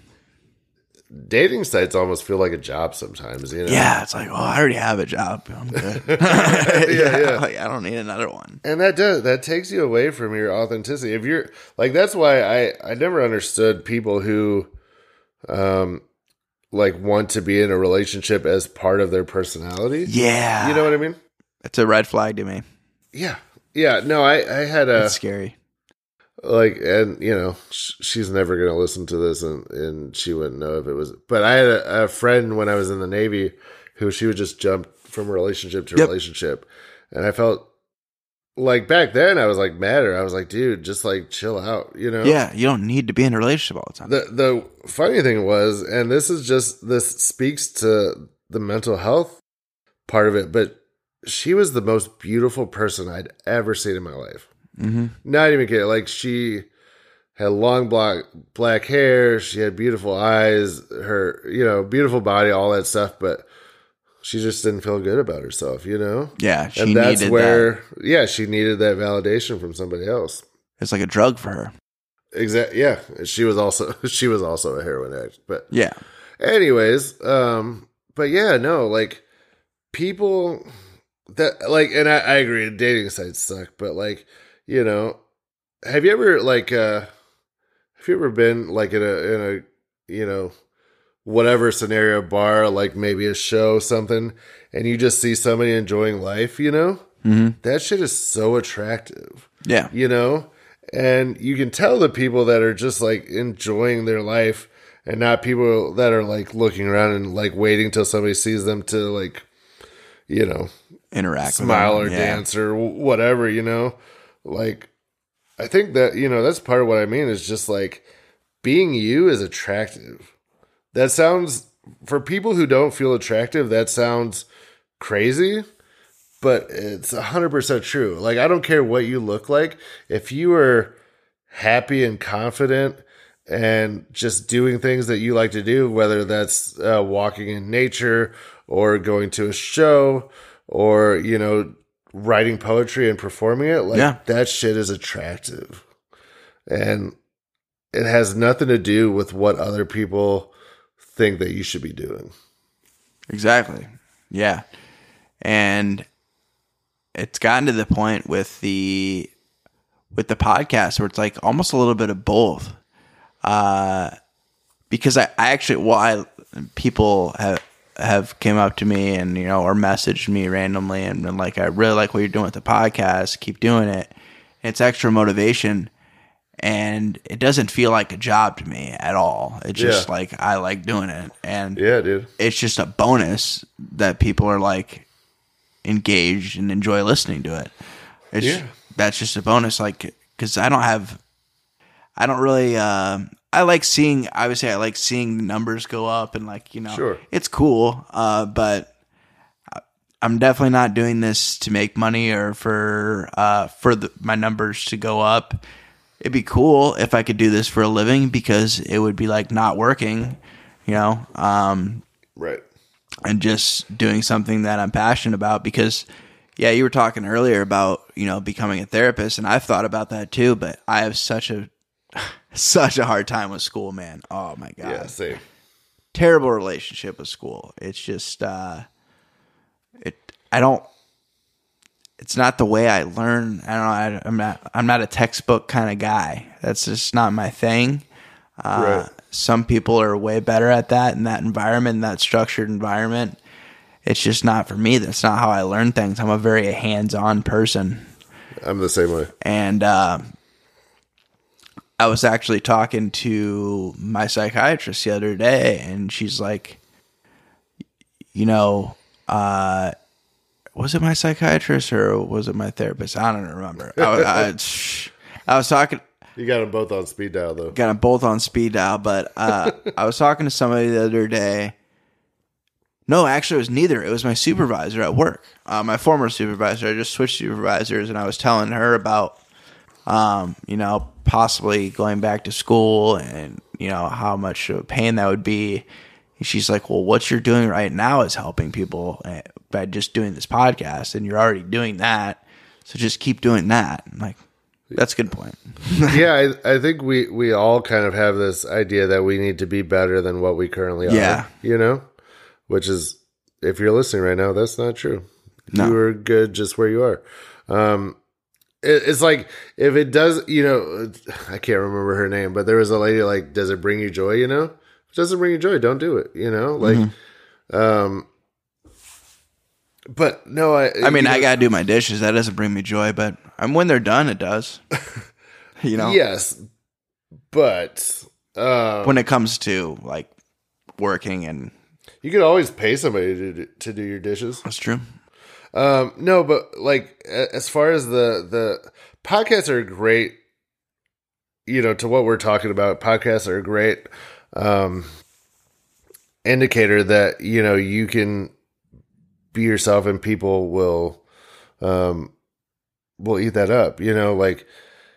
Dating sites almost feel like a job sometimes, you know? Yeah, it's like, oh, I already have a job. I'm good. Yeah, yeah. Like, I don't need another one. And that does that takes you away from your authenticity. If you're like that's why I I never understood people who um like want to be in a relationship as part of their personality. Yeah. You know what I mean? it's a red flag to me. Yeah. Yeah, no, I I had a It's scary. Like and you know sh- she's never going to listen to this and and she wouldn't know if it was but i had a, a friend when i was in the navy who she would just jump from relationship to Yep. relationship and i felt like back then i was like mad at her i was like dude just like chill out you know Yeah, you don't need to be in a relationship all the time. the the funny thing was and this is just this speaks to the mental health part of it but she was the most beautiful person i'd ever seen in my life hmm not even kidding. Like she had long black black hair. She had beautiful eyes. Her, you know, beautiful body, all that stuff. But she just didn't feel good about herself, you know. Yeah, she and that's needed where, that. yeah, she needed that validation from somebody else. It's like a drug for her. Exactly. Yeah, she was also she was also a heroin addict. But Yeah. anyways, um, but yeah, no, like people that like, and I, I agree, dating sites suck, but like, you know, have you ever like, uh, have you ever been like in a in a you know whatever scenario bar, like maybe a show something, and you just see somebody enjoying life, you know, hmm that shit is so attractive Yeah. you know and you can tell the people that are just like enjoying their life and not people that are like looking around and like waiting till somebody sees them to like you know Interact. with smile or yeah. dance or whatever you know like i think that you know that's part of what i mean is just like being you is attractive. That sounds for people who don't feel attractive that sounds crazy but it's 100% true. Like i don't care what you look like. If you are happy and confident and just doing things that you like to do whether that's uh, walking in nature or going to a show or you know writing poetry and performing it like Yeah. that shit is attractive and it has nothing to do with what other people think that you should be doing Exactly. Yeah. And it's gotten to the point with the with the podcast where it's like almost a little bit of both. Uh, because I, I actually, well, I people have have came up to me and you know or messaged me randomly and been like, I really like what you're doing with the podcast. Keep doing it. it's extra motivation, and it doesn't feel like a job to me at all. It's just Yeah. like I like doing it, and Yeah, dude. it's just a bonus that people are like engaged and enjoy listening to it. It's Yeah. that's just a bonus, like because I don't have, I don't really. Uh, I like seeing. Obviously, I like seeing the numbers go up and like you know, Sure. it's cool. Uh, but I'm definitely not doing this to make money or for uh for the, my numbers to go up. It'd be cool if I could do this for a living because it would be like not working, you know. Um, Right. and just doing something that I'm passionate about because yeah, you were talking earlier about, you know, becoming a therapist and I've thought about that too, but I have such a such a hard time with school, man. Oh my god. Yeah, same. Terrible relationship with school. It's just uh it I don't it's not the way I learn. I don't know. I, I'm not. I'm not a textbook kind of guy. That's just not my thing. Uh, Right. Some people are way better at that in that environment, in that structured environment. It's just not for me. That's not how I learn things. I'm a very hands-on person, I'm the same way. and uh, I was actually talking to my psychiatrist the other day, and she's like, you know, uh, was it my psychiatrist or was it my therapist? I don't remember. I, I, I was talking You got them both on speed dial though. got them both on speed dial, but uh, I was talking to somebody the other day. No, actually, it was neither. It was my supervisor at work, uh, my former supervisor. I just switched supervisors, and I was telling her about, um, you know, possibly going back to school and you know how much of a pain that would be. And she's like, "Well, what you're doing right now is helping people uh, by just doing this podcast, and you're already doing that. So just keep doing that." I'm like, that's a good point. yeah, I, I think we we all kind of have this idea that we need to be better than what we currently are. Yeah. You know? Which is if you're listening right now, that's not true. No. You are good just where you are. Um it's like if it does, you know, I can't remember her name, but there was a lady like, "Does it bring you joy?" You know, if it doesn't bring you joy, don't do it. You know, like, Mm-hmm. um, but no, I. I mean, you I gotta do my dishes. That doesn't bring me joy, but um, when they're done, it does. you know, yes, but um, when it comes to like working, and You could always pay somebody to do, to do your dishes. that's true. Um, no, but like as far as the the podcasts are great, you know, to what we're talking about, podcasts are a great um, indicator that you know you can be yourself and people will um will eat that up. You know, like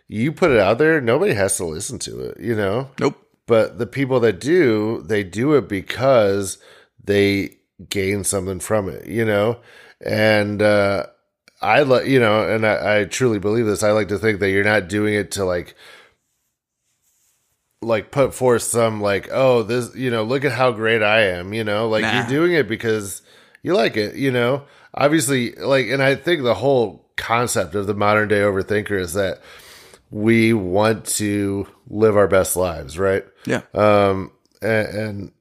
you put it out there, nobody has to listen to it. You know, Nope. but the people that do, they do it because they gain something from it, you know? And uh I like you know, and I, I truly believe this. I like to think that you're not doing it to like like put forth some like, oh, this you know, look at how great I am, you know? Like Nah. you're doing it because you like it, you know? Obviously, like and I think the whole concept of the modern day overthinker is that we want to live our best lives, right? Yeah. Um, and, and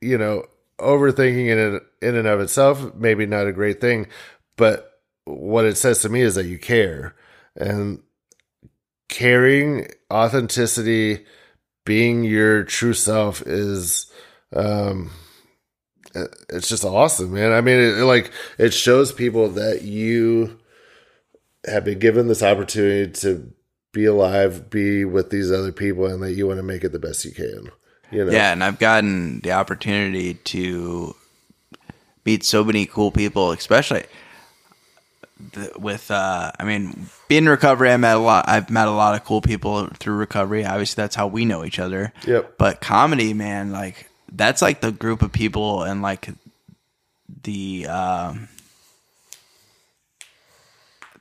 you know, overthinking in and, in and of itself, maybe not a great thing, but what it says to me is that you care and caring, authenticity, being your true self is, um, it's just awesome, man. I mean, it, like it shows people that you have been given this opportunity to be alive, be with these other people, and that you want to make it the best you can. You know, Yeah, and I've gotten the opportunity to meet so many cool people, especially the, with. Uh, I mean, being in recovery, I met a lot. I've met a lot of cool people through recovery. Obviously, that's how we know each other. Yep. But comedy, man, like that's like the group of people and like the. Um,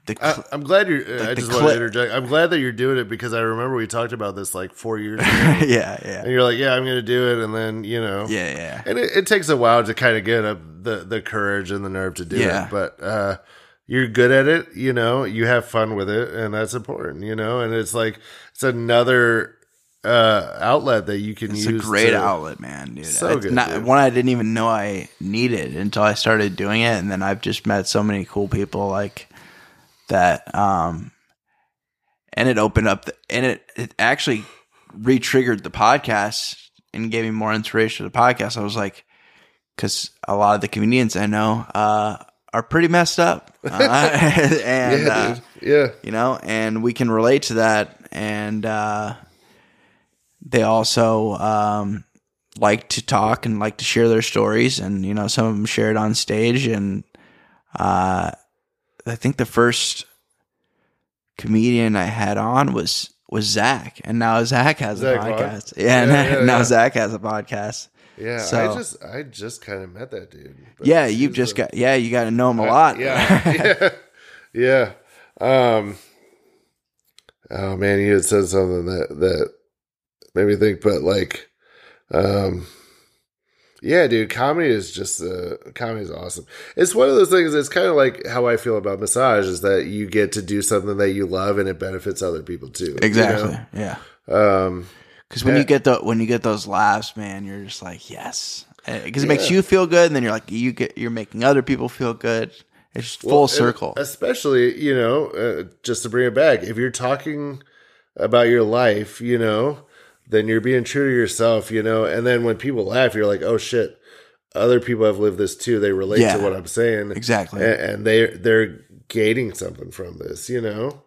the I, cl- I'm glad you're. I the just want clip- to interject. I'm glad that you're doing it because I remember we talked about this like four years ago, yeah, yeah, and you're like, "Yeah, I'm going to do it," and then you know, yeah, yeah. and it, it takes a while to kind of get up the the courage and the nerve to do Yeah. it. But uh, you're good at it, you know, you have fun with it, and that's important, you know. And it's like it's another uh, outlet that you can It's use. a great to- outlet, man, dude. So it's good, not, dude. one I didn't even know I needed until I started doing it, and then I've just met so many cool people like that. Um, and it opened up, the, and it it actually re-triggered the podcast and gave me more inspiration to the podcast. I was like, because a lot of the comedians I know uh, are pretty messed up, uh, and Yeah, uh. Yeah. you know, and we can relate to that. And uh, they also um, like to talk and like to share their stories, and you know, some of them share it on stage. And uh, I think the first comedian I had on was was Zach, and now Zach has Zach a podcast. Yeah, Yeah, yeah, now yeah. Zach has a podcast. Yeah, So- I just I just kind of met that dude. Yeah, you've just a- got yeah, you got to know him a lot. Yeah, yeah, yeah. Um, oh man, he had said something that that made me think. But like, um, yeah, dude, comedy is just uh, comedy is awesome. It's one of those things. It's kind of like how I feel about massage is that you get to do something that you love and it benefits other people too. you exactly. Yeah. know? Um, Because when Yeah. you get the when you get those laughs, man, you're just like yes, because it makes you feel good, and then you're like you get you're making other people feel good. It's just full Well, and circle. Especially, you know, uh, just to bring it back, if you're talking about your life, you know, then you're being true to yourself, you know, and then when people laugh, you're like, oh shit, other people have lived this too. They relate Yeah. to what I'm saying, Exactly. and, and they they're gaining something from this, you know.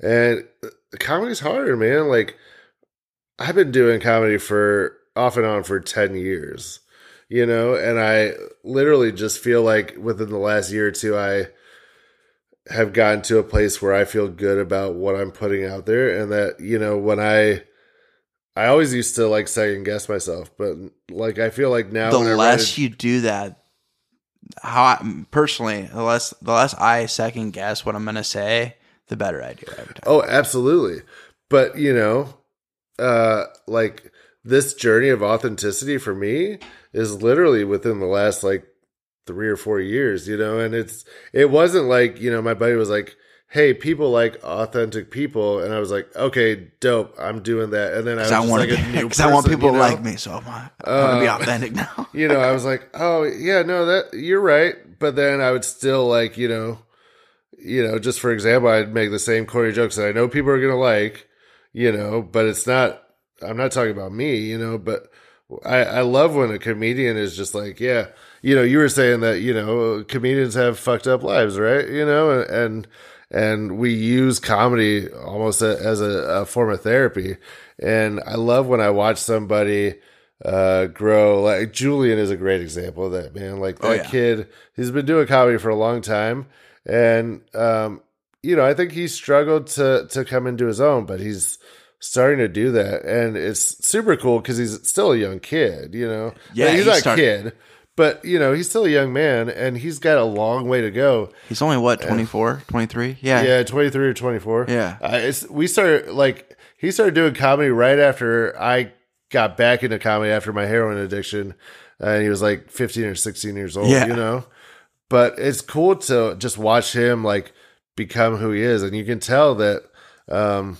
And uh, comedy's harder, man. Like I've been doing comedy for off and on for 10 years, you know, and I literally just feel like within the last year or two, I have gotten to a place where I feel good about what I'm putting out there. And that, you know, when I, I always used to like second guess myself, but like I feel like now the less you do that, how I, personally, the less the less I second guess what I'm gonna say, the better I do every time. Oh, absolutely. But, you know, uh like this journey of authenticity for me is literally within the last like 3 or 4 years, you know, and it's it wasn't like, you know, my buddy was like, "Hey, people like authentic people." And I was like, "Okay, dope. I'm doing that." And then I was I want like to a new because I want people you to like me, so I'm, I want to be Uh, authentic now. you know, I was like, oh yeah, no, that you're right. But then I would still like, you know, you know, just for example, I'd make the same corny jokes that I know people are gonna like, you know, but it's not. I'm not talking about me, you know, but I I love when a comedian is just like, yeah, you know, you were saying that you know comedians have fucked up lives, right? You know, and and we use comedy almost a, as a, a form of therapy. And I love when I watch somebody uh grow like Julian is a great example of that man like that Oh, yeah. kid he's been doing comedy for a long time and um you know I think he struggled to to come into his own but he's starting to do that and it's super cool because he's still a young kid you know Yeah, Like, he's he not start- a kid but you know he's still a young man and he's got a long way to go He's only what 24, 23? Yeah. yeah 23 or 24 Yeah. uh, it's, we started like he started doing comedy right after I got back into comedy after my heroin addiction, and he was like 15 or 16 years old. Yeah. You know, but it's cool to just watch him like become who he is, and you can tell that um,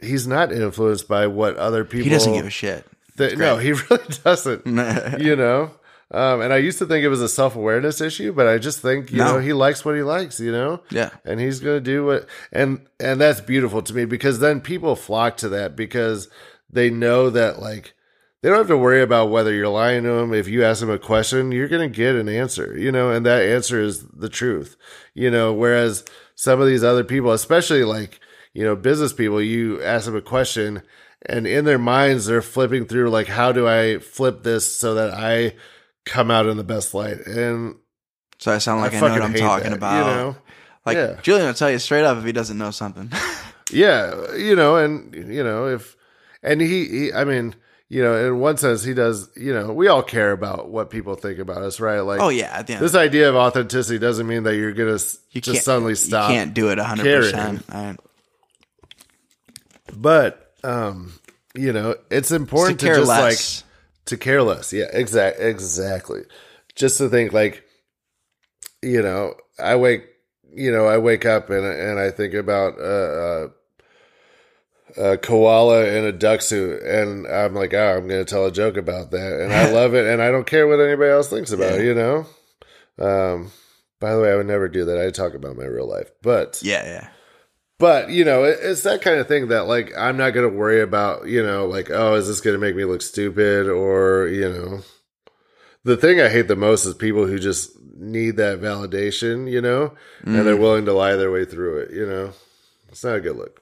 he's not influenced by what other people. He doesn't give a shit. That, no, he really doesn't. you know. Um, and I used to think it was a self awareness issue, but I just think you No. know he likes what he likes. You know, Yeah. and he's gonna do what and and that's beautiful to me because then people flock to that because they know that like they don't have to worry about whether you're lying to them if you ask them a question you're gonna get an answer you know and that answer is the truth you know whereas some of these other people especially like you know business people you ask them a question and in their minds they're flipping through like how do i flip this so that i come out in the best light and So I sound like I, know what I'm talking that, about. you know Like Yeah. Julian will tell you straight up if he doesn't know something. Yeah, you know, and you know, if and he, he I mean, you know, in one sense he does, you know, we all care about what people think about us, right? Like oh yeah, at the end, this idea of authenticity doesn't mean that you're going to you just suddenly stop. You can't do it 100. percent But um, you know, it's important to, care just less. like to care less. Yeah, exact exactly. Just to think like you know, I wake, you know, I wake up and and I think about uh, uh, a koala in a duck suit, and I'm like, oh, I'm going to tell a joke about that, and I love it, and I don't care what anybody else thinks about it, you know. Um, by the way, I would never do that. I talk about my real life, but Yeah, yeah. But you know, it, it's that kind of thing that like I'm not going to worry about. You know, like oh, is this going to make me look stupid or you know. The thing I hate the most is people who just need that validation, you know, and they're willing to lie their way through it, you know. It's not a good look.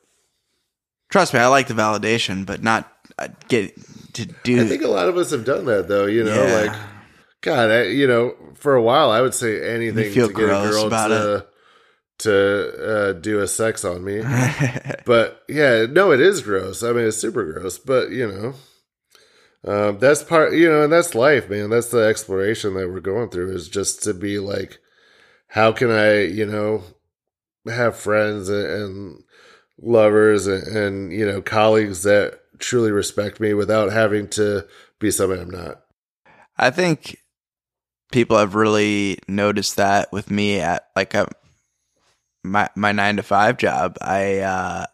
Trust me, I like the validation, but not uh, get to do. I think a lot of us have done that though, you know, Yeah. like God, I, you know, for a while I would say anything to get a girl about to to uh, do a sex on me. but yeah, no, it is gross. I mean, it's super gross, but you know, um, that's part, you know, and that's life, man. That's the exploration that we're going through is just to be like, how can I, you know, have friends and, and lovers and, and, you know, colleagues that truly respect me without having to be something I'm not. I think people have really noticed that with me at like a, my my nine to five job. I uh,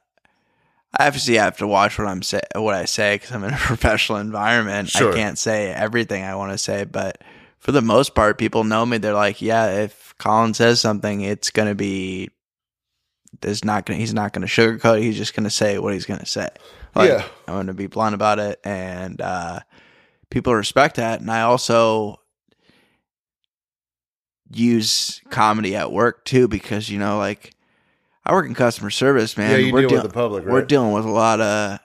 I obviously have to watch what I'm say what I say because I'm in a professional environment. Sure. I can't say everything I want to say, but for the most part, people know me. They're like, yeah, if Colin says something, it's gonna be. There's not gonna. He's not gonna sugarcoat. it. He's just gonna say what he's gonna say. Like, Yeah. I'm gonna be blunt about it, and uh, people respect that. And I also use comedy at work too because you know, like I work in customer service, man. yeah, you we're deal deal- with the public, right? we're dealing with a lot of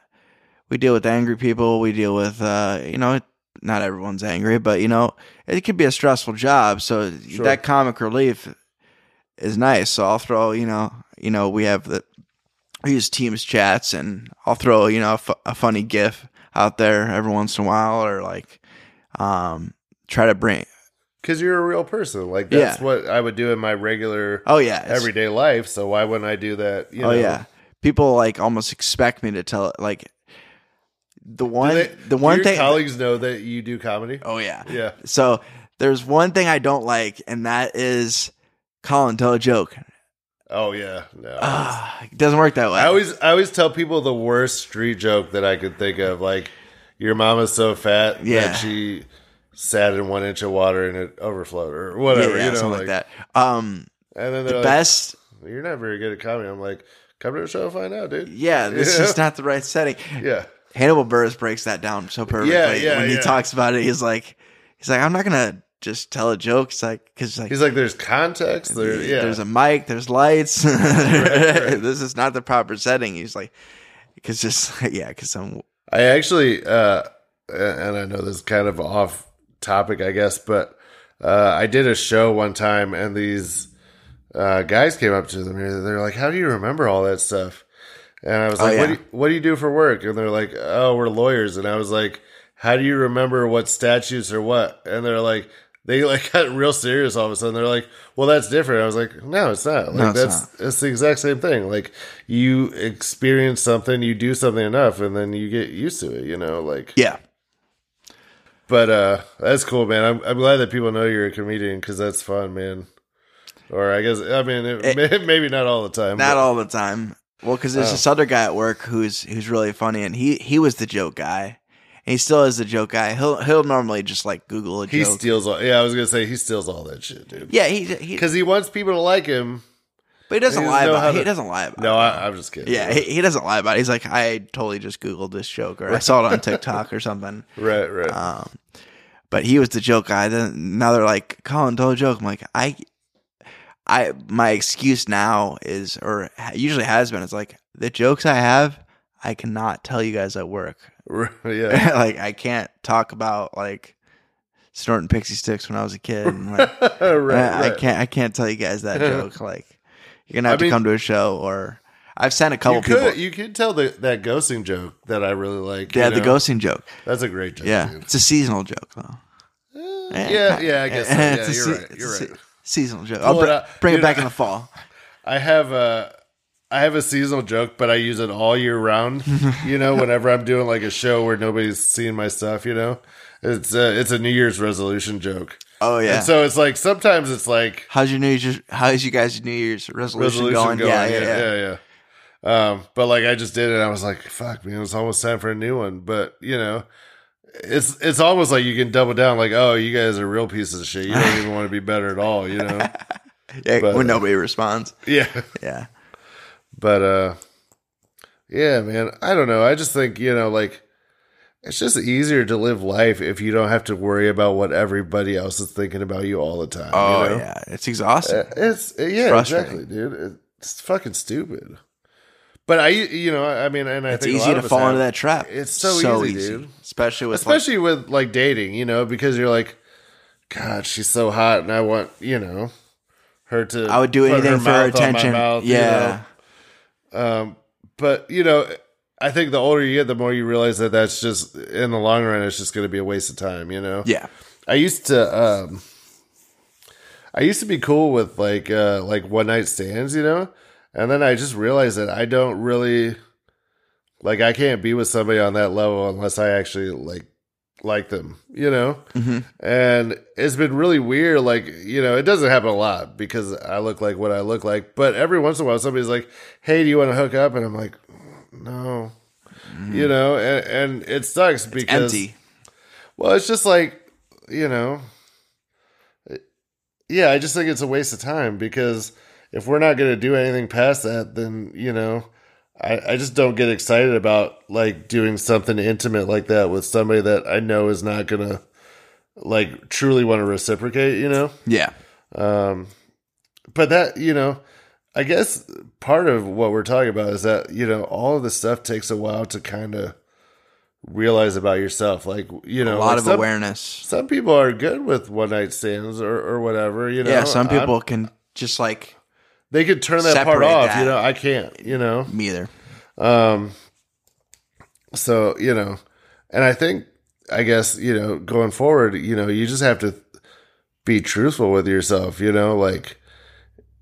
we deal with angry people we deal with uh you know not everyone's angry but you know it could be a stressful job so Sure. that comic relief is nice so i'll throw you know you know we have the we use teams chats and i'll throw you know a, a funny gif out there every once in a while or like um try to bring Because you're a real person. Like that's Yeah. what I would do in my regular oh yeah everyday life. So why wouldn't I do that? You oh know? yeah people like almost expect me to tell it like the one they- the one your thing colleagues know that you do comedy. oh yeah Yeah. So there's one thing I don't like, and that is Colin tell a joke. Oh yeah. No. Ah, it doesn't work that way. I always I always tell people the worst street joke that I could think of. Like your mama's so fat Yeah. that she sat in one inch of water and it overflowed or whatever. yeah, you know, something like, like, that. Um, And then the like, best, "You're not very good at comedy." I'm like, "Come to the show, find out, dude." yeah, this Yeah. is not the right setting. Yeah. Hannibal Buress breaks that down so perfectly. yeah, when he talks about it, he's like, he's like, I'm not gonna just tell a joke. It's like because like He's like, "There's context. There, yeah." there's a mic, there's lights. right. This is not the proper setting. He's like, because just yeah, because I'm I actually, uh, and I know this is kind of off topic, I guess, but uh, I did a show one time, and these uh, guys came up to them. and They're like, "How do you remember all that stuff?" And I was Oh, like, what, do you, "What do you do for work?" And they're like, "Oh, we're lawyers." And I was like, "How do you remember what statutes or what?" And they're like. They like got real serious all of a sudden. They're like, "Well, that's different." I was like, "No, it's not. Like No, it's that's it's the exact same thing. Like you experience something, you do something enough, and then you get used to it. You know, like yeah. But uh that's cool, man. I'm I'm glad that people know you're a comedian because that's fun, man. Or I guess I mean it, may- maybe not all the time. Not but- all the time. Well, because there's Oh. this other guy at work who's who's really funny, and he he was the joke guy, and he still is the joke guy. He'll he'll normally just like Google a He joke. steals all. Yeah, I was gonna say he steals all that shit, dude. yeah, he he, Because he wants people to like him. But he doesn't he lie doesn't about it. He doesn't lie about No, it. I, I'm just kidding. yeah, he, he doesn't lie about it. He's like, I totally just Googled this joke, or I saw it on TikTok or something. right, right. Um, but he was the joke guy. Then now they're like, Colin, tell a joke. I'm like, I, I, my excuse now is, or usually has been, it's like the jokes I have, I cannot tell you guys at work. yeah, like I can't talk about like snorting Pixy Stix when I was a kid. And, like, right, I, I can't, I can't tell you guys that joke. Like you're gonna have I to mean- come to a show, or I've sent a couple You could people. you could tell the, that ghosting joke that I really like. yeah, you the ghosting joke. That's a great joke. Yeah, dude. it's a seasonal joke though. Eh, eh, yeah, yeah. I guess so. Eh, it's yeah, you're se- right. You're a se- right. seasonal joke. I'll br- bring it back I- in the fall. I have a I have a seasonal joke, but I use it all year round. you know, whenever I'm doing like a show where nobody's seeing my stuff, you know, it's a, it's a New Year's resolution joke. Oh yeah. And so it's like sometimes it's like how's your New Year's? How's you guys' New Year's resolution, resolution going? going. Yeah, Yeah, yeah, yeah. yeah. Um, but like I just did it. And I was like, fuck, man, it's almost time for a new one. But you know, it's it's almost like you can double down. Like, oh, you guys are real pieces of shit. You don't even want to be better at all. You know? Yeah, But- when nobody responds. yeah. Yeah. But uh, yeah, man. I don't know. I just think you know, like. It's just easier to live life if you don't have to worry about what everybody else is thinking about you all the time. Oh you know? yeah, it's exhausting. Uh, It's yeah, frustrating. exactly, dude. It's fucking stupid. But I, you know, I mean, and I it's think easy to fall have- into that trap. It's so easy, dude. Especially with like, especially with like dating, you know, because you're like, God, she's so hot, and I want, you know, her to. I would do anything for her on my attention. mouth, you yeah. know? Um, but you know, I think the older you get, the more you realize that that's just in the long run, it's just going to be a waste of time. You know. Yeah. I used to um I used to be cool with like uh like one night stands, you know? And then I just realized that I don't really like I can't be with somebody on that level unless I actually like like them, you know? Mhm. And it's been really weird like, you know, it doesn't happen a lot because I look like what I look like, but every once in a while somebody's like, "Hey, do you want to hook up?" and I'm like, "No." You know, and, and it sucks because Empty. well, it's just like, you know, it- yeah, I just think it's a waste of time because if we're not going to do anything past that, then, you know, I, I just don't get excited about like doing something intimate like that with somebody that I know is not going to like truly want to reciprocate, you know? Yeah. Um, but that, you know, I guess part of what we're talking about is that, you know, all of this stuff takes a while to kind of realize about yourself. Like, you know, a lot like of some, awareness. Some people are good with one night stands or, or whatever, you know. yeah. Some I'm- people can just like they could turn that part off, that. you know. I can't, you know. me either. Um, so you know, and I think, I guess you know, going forward, you know, you just have to be truthful with yourself. You know, like,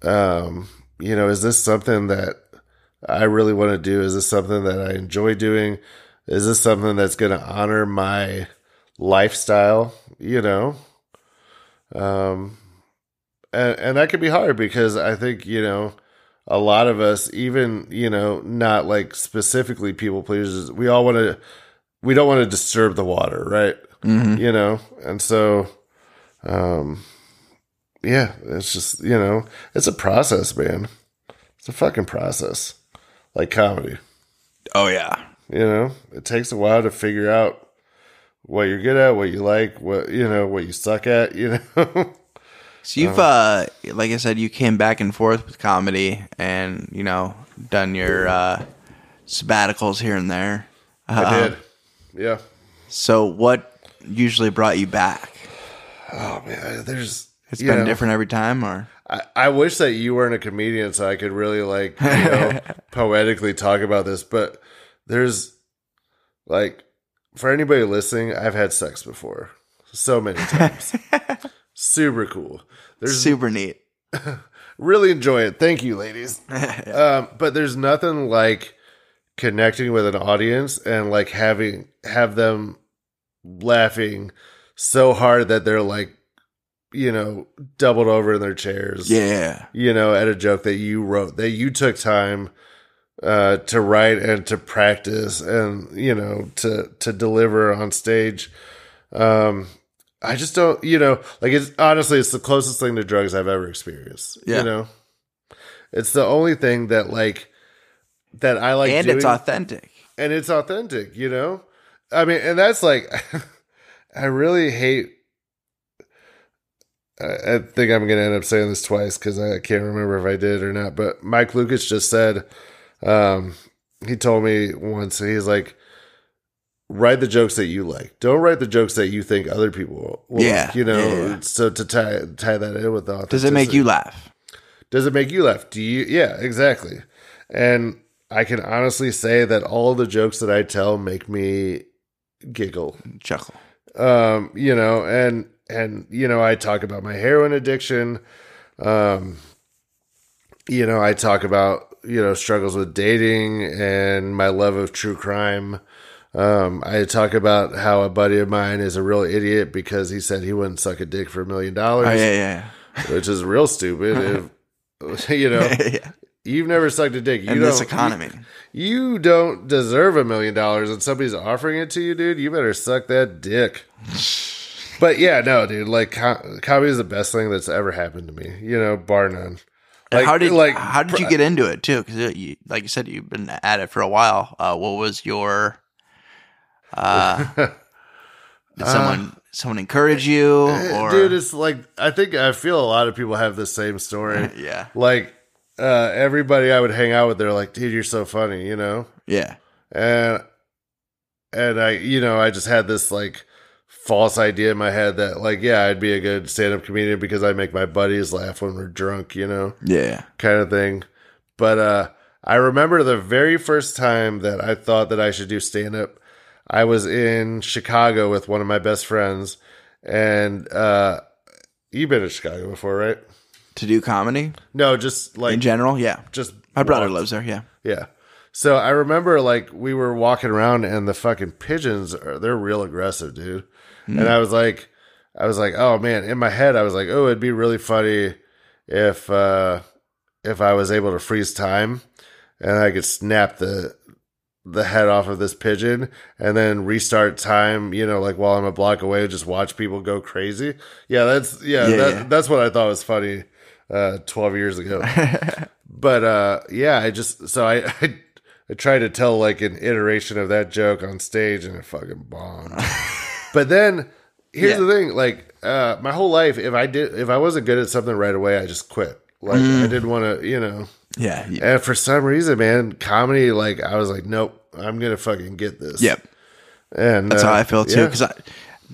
um, you know, is this something that I really want to do? Is this something that I enjoy doing? Is this something that's going to honor my lifestyle? You know, um, and and that could be hard because I think you know a lot of us, even you know, not like specifically people pleasers, we all want to, we don't want to disturb the water, right? Mhm. You know, and so, um, yeah, it's just you know, it's a process, man. It's a fucking process, like comedy. Oh yeah. You know, it takes a while to figure out what you're good at, what you like, what you know, what you suck at. You know, So you've, uh, like I said, you came back and forth with comedy, and you know, done your uh, sabbaticals here and there. I Uh, did. Yeah. So what usually brought you back? Oh man, there's It's been know, different every time, or I, I wish that you weren't a comedian so I could really like you know poetically talk about this, but there's like for anybody listening, I've had sex before. So many times. Super cool. There's super neat. really enjoy it. Thank you, ladies. um, but there's nothing like connecting with an audience and like having have them laughing so hard that they're like, you know, doubled over in their chairs. Yeah. You know, at a joke that you wrote, that you took time uh to write and to practice and you know to to deliver on stage um i just don't you know like it's honestly it's the closest thing to drugs i've ever experienced Yeah. you know it's the only thing that like that i like and doing, it's authentic. and it's authentic you know i mean and that's like i really hate I think I'm going to end up saying this twice because I can't remember if I did or not. But Mike Lucas just said, um, he told me once, he's like, write the jokes that you like. Don't write the jokes that you think other people will Yeah, like, you know? yeah, yeah. So to tie, tie that in with the Does it make you laugh? does it make you laugh? Do you? Yeah, exactly. And I can honestly say that all the jokes that I tell make me giggle. Chuckle. Um, you know, and and you know, I talk about my heroin addiction. Um, you know, I talk about you know struggles with dating and my love of true crime. Um, I talk about how a buddy of mine is a real idiot because he said he wouldn't suck a dick for a million dollars, Oh yeah, yeah, which is real stupid. if you know, yeah. you've never sucked a dick, you In this economy, you don't deserve a million dollars, and somebody's offering it to you, dude. You better suck that dick. But yeah, no, dude. Like, co- comedy is the best thing that's ever happened to me. You know, bar none. And how did like how did you get into it too? Because you, like you said, you've been at it for a while. Uh, what was your? Uh, did someone someone encourage you or? Uh, dude it's like i think i feel a lot of people have the same story yeah, like uh everybody i would hang out with they're like dude you're so funny you know yeah, and and i you know i just had this like false idea in my head that like yeah i'd be a good stand-up comedian because i make my buddies laugh when we're drunk you know? Yeah. kind of thing. But uh i remember the very first time that i thought that i should do stand-up i was in chicago with one of my best friends and uh you've been to chicago before right? To do comedy? No just like in general, yeah. just My brother walked- lives there. Yeah, yeah. So i remember like we were walking around and the fucking pigeons are they're real aggressive dude and i was like i was like oh man. In my head i was like oh it'd be really funny if uh if i was able to freeze time and i could snap the the head off of this pigeon and then restart time you know like while i'm a block away just watch people go crazy. Yeah that's yeah, Yeah, that, yeah. that's what i thought was funny uh 12 years ago. But uh yeah i just so I, I i tried to tell like an iteration of that joke on stage and it fucking bombed but then here's Yeah. the thing like uh my whole life if i did if i wasn't good at something right away i just quit like Mm. i didn't want to you know yeah, yeah. and for some reason man comedy like i was like nope i'm gonna fucking get this Yep. and That's uh, how I feel too. yeah. Because I,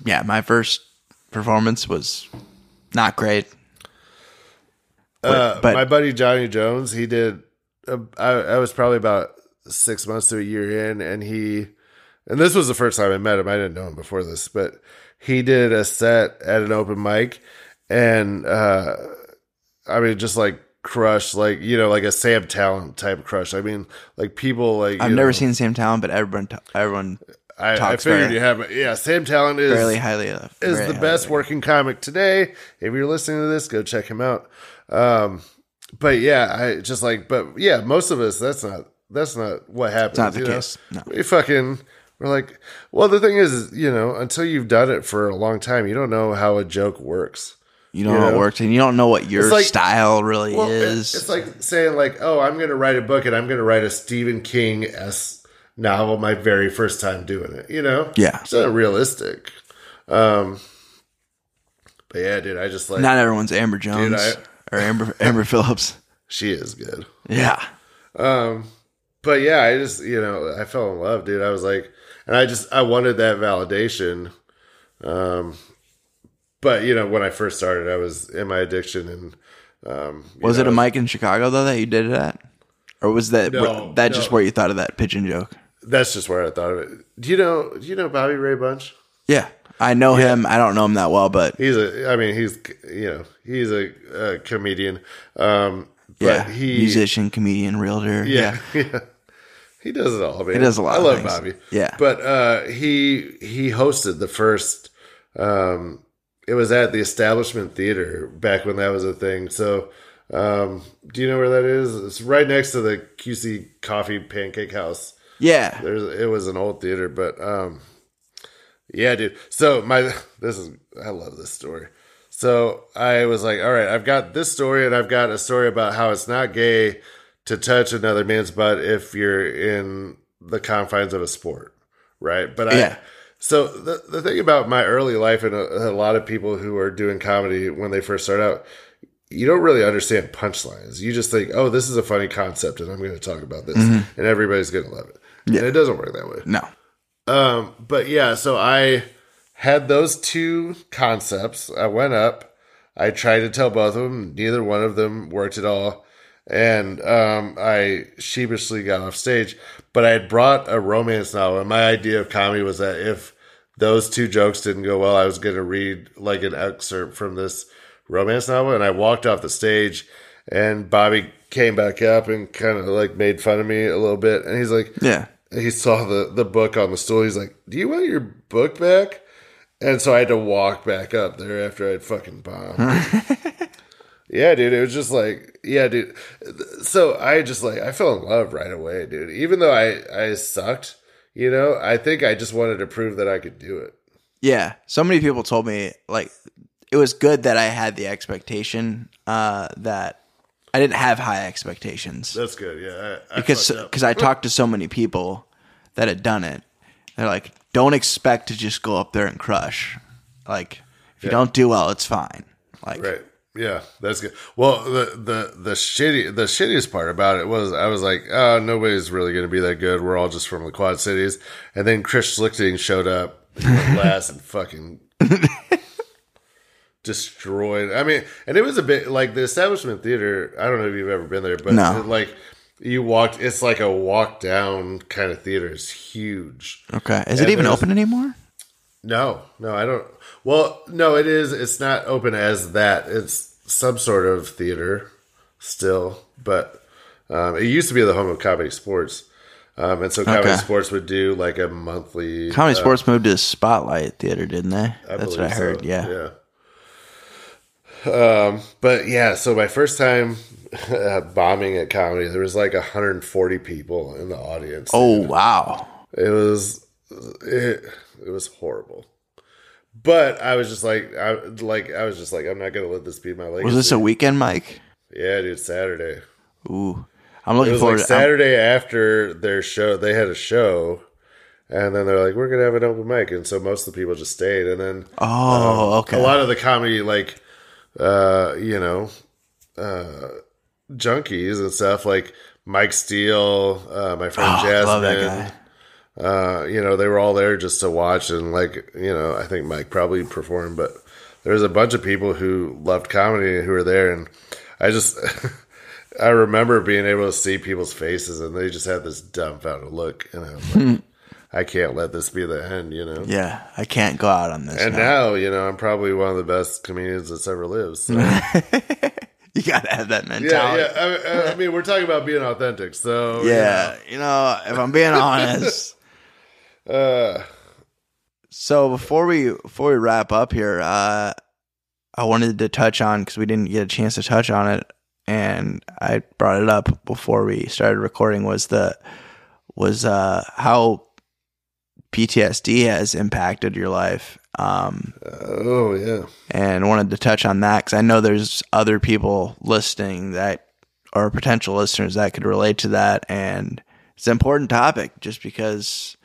yeah, my first performance was not great. Uh, but- my buddy Johnny Jones, he did. Uh, I, I was probably about six months to a year in, and he, and this was the first time I met him. I didn't know him before this, but he did a set at an open mic, and uh, I mean, just like crush, like you know, like a Sam Tallent type crush. I mean, like people like I've never know, seen Sam Tallent, but everyone, t- everyone I, I figured very- you have. Yeah, Sam Tallent is fairly highly uh, is the highly- best working comic today. If you're listening to this, go check him out. Um, but yeah, I just like, but yeah, most of us, that's not, that's not what happens. not the case, no. We fucking, we're like, well, the thing is, you know, until you've done it for a long time, you don't know how a joke works. You don't you know how it works, and you don't know what your like- style really Well, is. it's like saying like, oh, I'm going to write a book and I'm going to write a Stephen King s novel my very first time doing it. You know, Yeah. it's not realistic. Um, but yeah, dude, I just like not everyone's Amber Jones I- or Amber Amber Phillips. she is good. Yeah, But yeah, I just you know I fell in love, dude. I was like, and I just I wanted that validation. Um, but you know when I first started, I was in my addiction, and um, was know, it a mic in Chicago though that you did it at, or was that No, that just where you thought of that pigeon joke? That's just where I thought of it. Do you know? Do you know Bobby Ray Bunch? Yeah, I know him. I don't know him that well, but He's a. I mean, he's you know he's a, a comedian. Um, but yeah, he musician, comedian, realtor. Yeah, yeah. He does it all, man. He does a lot I love things. Bobby. Yeah. But uh he he hosted the first um it was at the establishment theater back when that was a thing. So um do you know where that is? It's right next to the QC coffee pancake house. yeah, There's it was an old theater, but um yeah, dude. So my this is I love this story. So I was like, all right, I've got this story and I've got a story about how it's not gay to touch another man's butt if you're in the confines of a sport, right? But I Yeah. so the the thing about my early life and a, a lot of people who are doing comedy when they first start out, you don't really understand punchlines. You just think, oh, this is a funny concept, and I'm going to talk about this, and everybody's going to love it. And it doesn't work that way. no, Um, but yeah, so I had those two concepts. I went up. I tried to tell both of them. Neither one of them worked at all. And um, I sheepishly got off stage. But I had brought a romance novel. And my idea of comedy was that if those two jokes didn't go well, I was going to read like an excerpt from this romance novel. And I walked off the stage, and Bobby came back up and kind of like made fun of me a little bit. And he's like, yeah, he saw the the book on the stool. He's like, "Do you want your book back?" And so I had to walk back up there after I'd fucking bombed. yeah, dude, it was just like, yeah, dude. So I just like I fell in love right away, dude. Even though I I sucked, you know, I think I just wanted to prove that I could do it. Yeah. So many people told me like it was good that I had the expectation uh, that I didn't have high expectations That's good. Yeah, I, I because because I talked to so many people that had done it. They're like, don't expect to just go up there and crush. Like if you don't do well, it's fine. Like Right. Yeah, that's good. Well, the the the shitty the shittiest part about it was I was like, oh, nobody's really going to be that good. We're all just from the Quad Cities, and then Chris Schlichting showed up last and fucking destroyed. I mean, and it was a bit like the Establishment Theater. I don't know if you've ever been there, but No. it, like you walked, it's like a walk down kind of theater. It's huge. okay, is it even open anymore? No, no, I don't. Well, no, it is. It's not open as that. It's some sort of theater still, but um, it used to be the home of ComedySportz. Um, and so comedy Okay. sports would do like a monthly ComedySportz moved to Spotlight Theater, didn't they? I That's what I believe so. heard. Yeah. Yeah. Um, but yeah, so my first time uh, bombing at comedy, there was like 140 people in the audience. Oh wow. It was it, it was horrible. But I was just like I like I was just like I'm not gonna let this be my legacy. Was this a weekend, mic? yeah, dude? Saturday. Ooh, I'm It looking was forward. like to I'm- Saturday after their show. They had a show, and then they're like, "We're gonna have an open mic," and so most of the people just stayed. And then oh, okay. a lot of the comedy, like uh, you know, uh, junkies and stuff, like Mike Steele, uh, my friend Oh, Jasmine. Love that guy. uh, you know, they were all there just to watch and like, you know, I think Mike probably performed, but there was a bunch of people who loved comedy who were there and I just I remember being able to see people's faces and they just had this dumbfounded look and I was like, I can't let this be the end, you know. Yeah, I can't go out on this. And now. now, you know, I'm probably one of the best comedians that's ever lived. So. you gotta have that yeah, mentality. yeah. I, I mean, we're talking about being authentic, so you Yeah, you know, if I'm being honest. Uh, So before we before we wrap up here, uh, I wanted to touch on because we didn't get a chance to touch on it, and I brought it up before we started recording. Was the was uh, how PTSD has impacted your life, um, oh yeah. and wanted to touch on that because I know there's other people listening that or potential listeners that could relate to that, and it's an important topic just because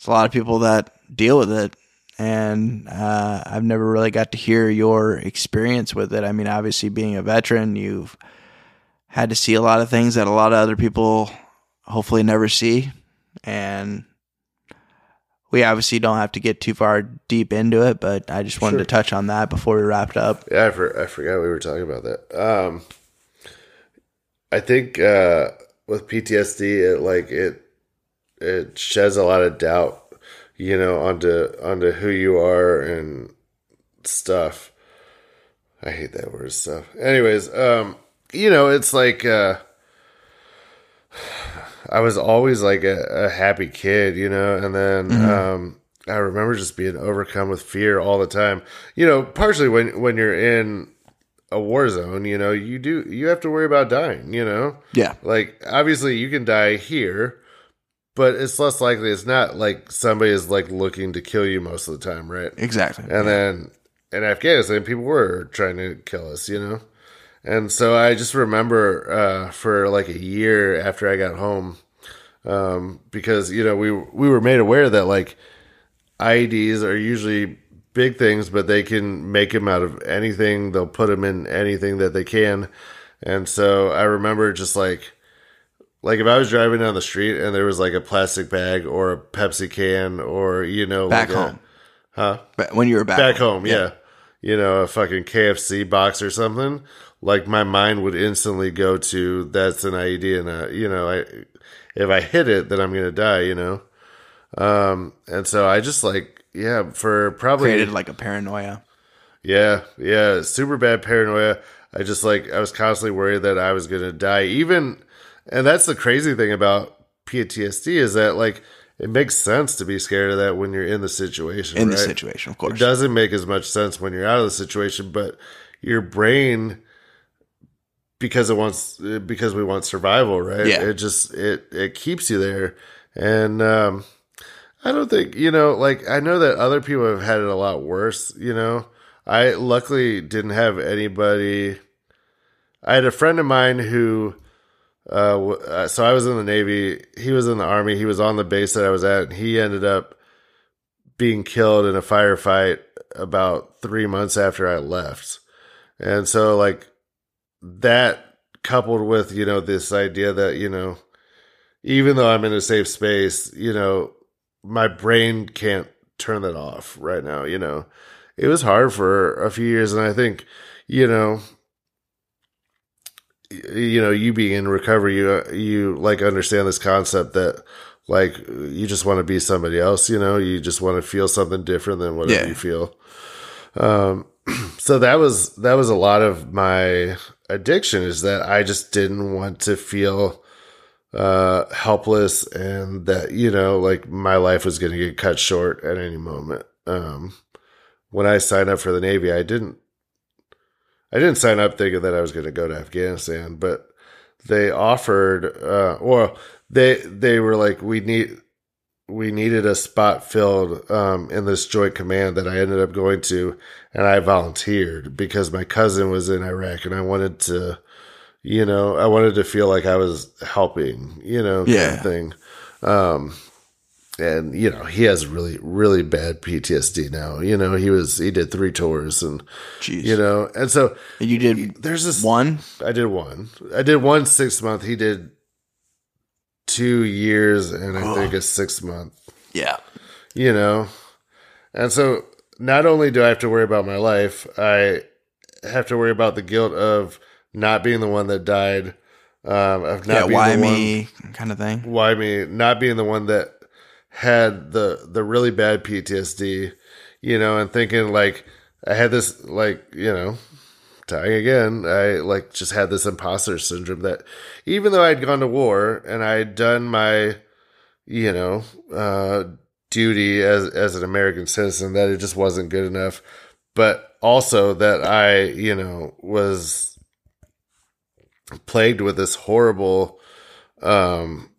it's a lot of people that deal with it, and uh, I've never really got to hear your experience with it. I mean, obviously, being a veteran, you've had to see a lot of things that a lot of other people hopefully never see, and we obviously don't have to get too far deep into it, but I just wanted Sure. to touch on that before we wrapped up. Yeah, I, for, I forgot we were talking about that. Um, I think uh, with PTSD, it like it it sheds a lot of doubt, you know, onto onto who you are and stuff. I hate that word stuff. Anyways, um, you know, it's like uh, I was always like a, a happy kid, you know, and then um, I remember just being overcome with fear all the time. You know, partially when when you're in a war zone, you know, you do you have to worry about dying, you know? Yeah. Like obviously you can die here, but it's less likely it's not like somebody is like looking to kill you most of the time, right? Exactly. And then in Afghanistan, people were trying to kill us, you know? And so I just remember uh, for like a year after I got home, um, because, you know, we, we were made aware that like IEDs are usually big things, but they can make them out of anything. They'll put them in anything that they can. And so I remember just like, like if I was driving down the street and there was like a plastic bag or a Pepsi can or, you know, back like a- home. huh? But when you were back, back home, yeah. You know, a fucking KFC box or something. Like my mind would instantly go to that's an IED, and uh, you know, I if I hit it, then I'm gonna die. You know, um, and so I just like yeah for probably created like a paranoia. yeah yeah super bad paranoia. I just like I was constantly worried that I was gonna die. Even and that's the crazy thing about PTSD is that like it makes sense to be scared of that when you're in the situation. In the situation, of course. It doesn't make as much sense when you're out of the situation, but your brain because it wants because we want survival, right? Yeah. It just it it keeps you there. And um I don't think, you know, like I know that other people have had it a lot worse, you know. I luckily didn't have anybody I had a friend of mine who uh, uh so I was in the Navy, he was in the army, he was on the base that I was at, and he ended up being killed in a firefight about 3 months after I left. And so like that coupled with, you know, this idea that, you know, even though I'm in a safe space, you know, my brain can't turn that off right now, you know. It was hard for a few years and I think, you know, you know, you being in recovery, you you like understand this concept that like you just want to be somebody else, you know, you just want to feel something different than whatever Yeah. you feel. Um so that was that was a lot of my addiction is that I just didn't want to feel uh helpless and that you know like my life was going to get cut short at any moment um when i signed up for the navy i didn't i didn't sign up thinking that i was going to go to afghanistan but they offered uh or they they were like we need we needed a spot filled um in this joint command that i ended up going to and i volunteered because my cousin was in iraq and i wanted to you know, I wanted to feel like I was helping, you know, Yeah. thing. Um, and you know, he has really, really bad PTSD now. You know, he was he did three tours, and Jeez. you know, and so And you did there's this. one? I did one. I did one six month. He did two years, and I think a six month Yeah. you know and so not only do i have to worry about my life i have to worry about the guilt of not being the one that died um of not yeah, being why the one, me kind of thing. why me not being the one that had the the really bad ptsd you know and thinking like i had this like you know dying again i like just had this imposter syndrome that even though i'd gone to war and i'd done my you know uh duty as as an american citizen that it just wasn't good enough. But also that i you know was plagued with this horrible um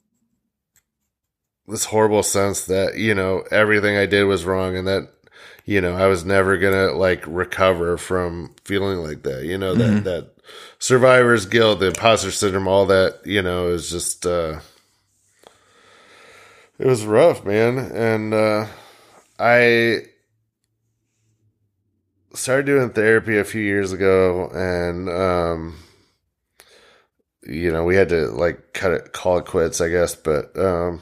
this horrible sense that you know everything i did was wrong and that you know i was never gonna like recover from feeling like that you know that that survivor's guilt the imposter syndrome all that you know is just uh it was rough man. And uh i started doing therapy a few years ago and um you know we had to like cut it call it quits i guess but um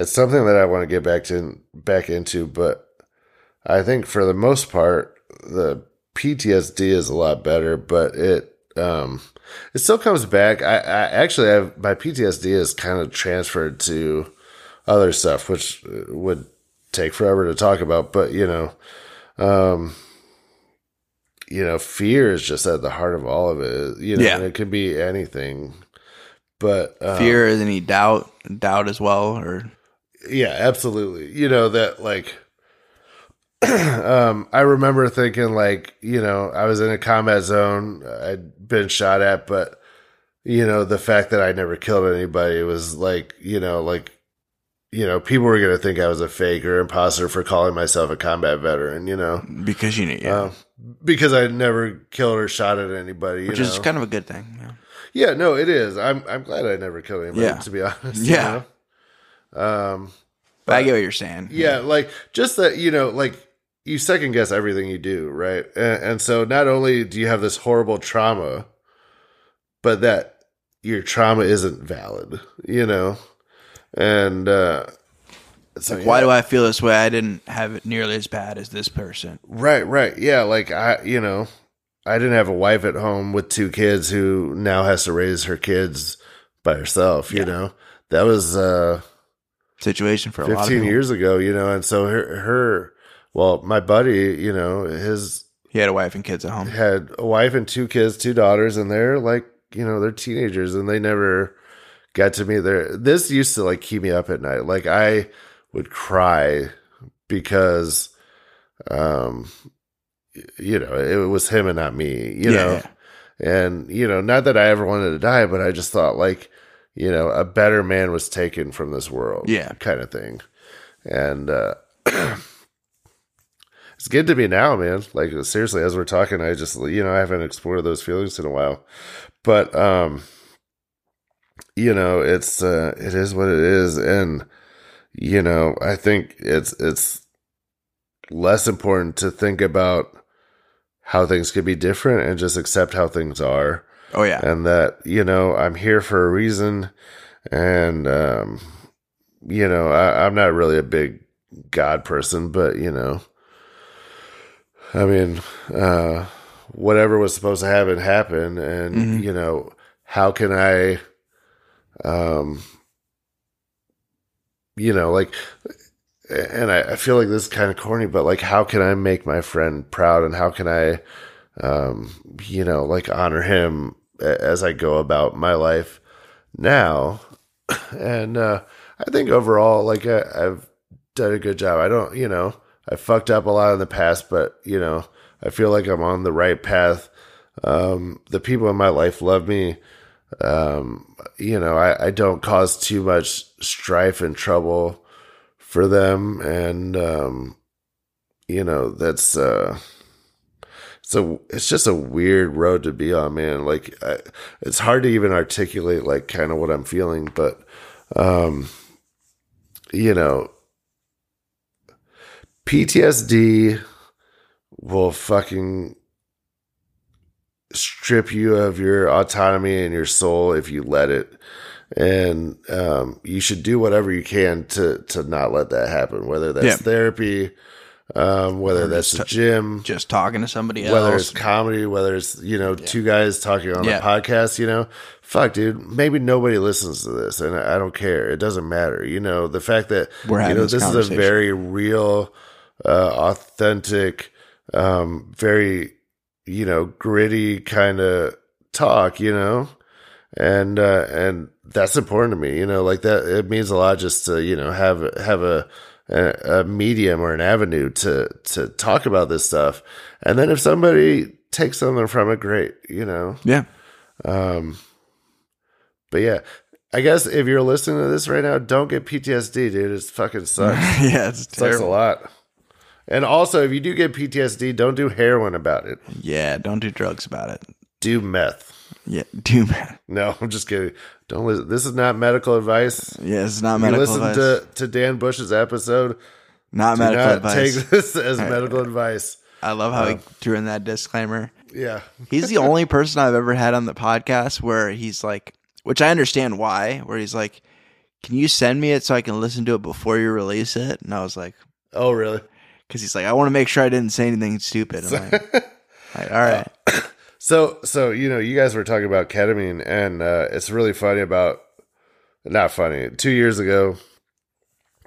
it's something that i want to get back to back into but i think for the most part the ptsd is a lot better but it um it still comes back i, I actually have my ptsd is kind of transferred to other stuff which uh, would take forever to talk about but you know um you know fear is just at the heart of all of it you know Yeah. and it could be anything but um, Fear is any doubt, doubt as well, or yeah absolutely you know that like um i remember thinking like you know i was in a combat zone i'd been shot at but you know the fact that i never killed anybody was like you know like you know people were gonna think i was a fake or imposter for calling myself a combat veteran you know because you know, yeah, uh, because i never killed or shot at anybody you which know? is kind of a good thing. Yeah. Yeah, no, it is. I'm I'm glad I never killed anybody. Yeah. To be honest. you Yeah. know? Um. But I get what you're saying. Yeah, like just that you know, like you second guess everything you do, right? And, and so not only do you have this horrible trauma, but that your trauma isn't valid, you know, and uh, so Like, why do I feel this way? I didn't have it nearly as bad as this person. Right, right. Yeah, like I, you know, I didn't have a wife at home with two kids who now has to raise her kids by herself, you Yeah. know. That was uh Situation for a lot of 15 people. years ago, you know, and so her her well, my buddy, you know, his He had a wife and kids at home. had a wife and two kids, two daughters, and they're like, you know, they're teenagers and they never got to me there. This used to like keep me up at night. Like I would cry because, um, you know, it was him and not me, you Yeah, know, and, you know, not that I ever wanted to die, but I just thought like, you know, a better man was taken from this world. Yeah. Kind of thing. And, uh, it's good to me now, man. Like seriously, as we're talking, I just you know I haven't explored those feelings in a while, but um, you know it's uh, it is what it is, and you know I think it's it's less important to think about how things could be different and just accept how things are, Oh yeah. and that you know I'm here for a reason, and um, you know I, I'm not really a big God person, but you know. I mean, uh, whatever was supposed to happen happened, and Mhm. you know, how can I, um, you know, like, and I, I feel like this is kind of corny, but like, how can I make my friend proud, and how can I, um, you know, like honor him as I go about my life now, and uh, I think overall, like, I, I've done a good job. I don't, you know. I fucked up a lot in the past, but you know, I feel like I'm on the right path. Um, the people in my life love me. Um, you know, I, I don't cause too much strife and trouble for them. And, um, you know, that's, uh, so it's just a weird road to be on, man. Like, I, it's hard to even articulate like kind of what I'm feeling, but, um, you know, PTSD will fucking strip you of your autonomy and your soul if you let it. And um, you should do whatever you can to to not let that happen. Whether that's Yeah. therapy, um, whether that's the gym, Just talking to somebody else, whether it's comedy, whether it's you know two guys talking on Yeah. a podcast, you know, fuck, dude, maybe nobody listens to this, and I don't care. It doesn't matter. You know, the fact that We're you having know this this is a very real, uh, authentic, um, very you know gritty kind of talk. You know, and uh, and that's important to me. You know, like that. It means a lot just to you know have have a a, a medium or an avenue to to talk about this stuff. And then if somebody takes something from it, great. You know. Yeah. Um, but yeah. I guess if you're listening to this right now, don't get PTSD, dude. It's fucking sucks. yeah, it's sucks a lot. And also, if you do get PTSD, don't do heroin about it. Yeah, don't do drugs about it. Do meth. Yeah, do man. No, I'm just kidding. Don't listen. This is not medical advice. Yeah, it's not You medical listen advice. to, to Dan Bush's episode. not Do medical not advice. take this as medical advice. I love how he um, threw in that disclaimer. Yeah. He's the only person I've ever had on the podcast where he's like, which I understand why, where he's like, "Can you send me it so I can listen to it before you release it?" And I was like, Oh, really? because he's like, "I want to make sure I didn't say anything stupid." I'm like, like, all right, uh, So, so you know, you guys were talking about ketamine, and uh, it's really funny about not funny. Two years ago,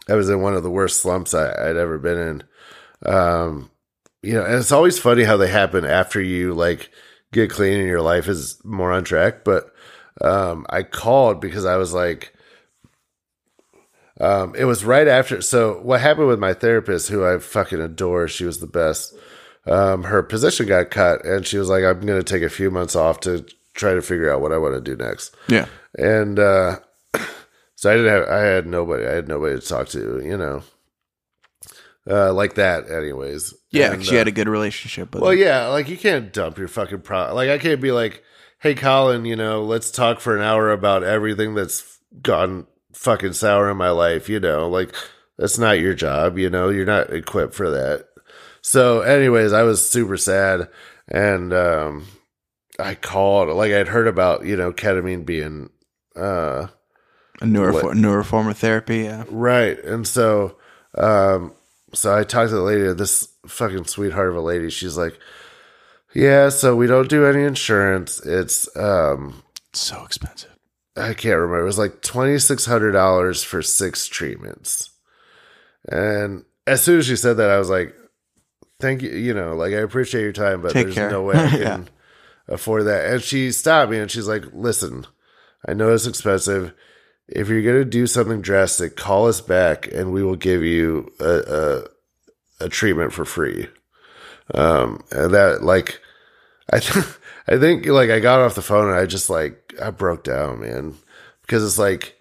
I was in one of the worst slumps I, I'd ever been in. Um, you know, and it's always funny how they happen after you like get clean and your life is more on track. But um, I called because I was like, um, it was right after. So what happened with my therapist, who I fucking adore, she was the best. Um, her position got cut, and she was like, "I'm going to take a few months off to try to figure out what I want to do next." yeah, And uh, so I didn't have, I had nobody, I had nobody to talk to, you know, uh, like that, anyways. yeah. And, she uh, had a good relationship with. well, him. yeah, like you can't dump your fucking pro. Like I can't be like, "Hey, Colin, you know, let's talk for an hour about everything that's gone fucking sour in my life." You know, like that's not your job. You know, you're not equipped for that. So, anyways, I was super sad, and um, I called. Like I'd heard about you know ketamine being uh, a newer what- for, form of therapy. Yeah, Right. And so um so I talked to the lady, this fucking sweetheart of a lady. She's like, "Yeah, so we don't do any insurance. It's um so expensive. I can't remember. It was like $2600 for 6 treatments." And as soon as she said that, I was like, "Thank you, you know, like I appreciate your time, but Take there's care." no way I can Yeah. afford that." And she stopped me and she's like, "Listen, I know it's expensive. if you're going to do something drastic, call us back and we will give you a, a, a treatment for free. Um, and that like, I, th- I think like I got off the phone and I just like, I broke down, man, because it's like,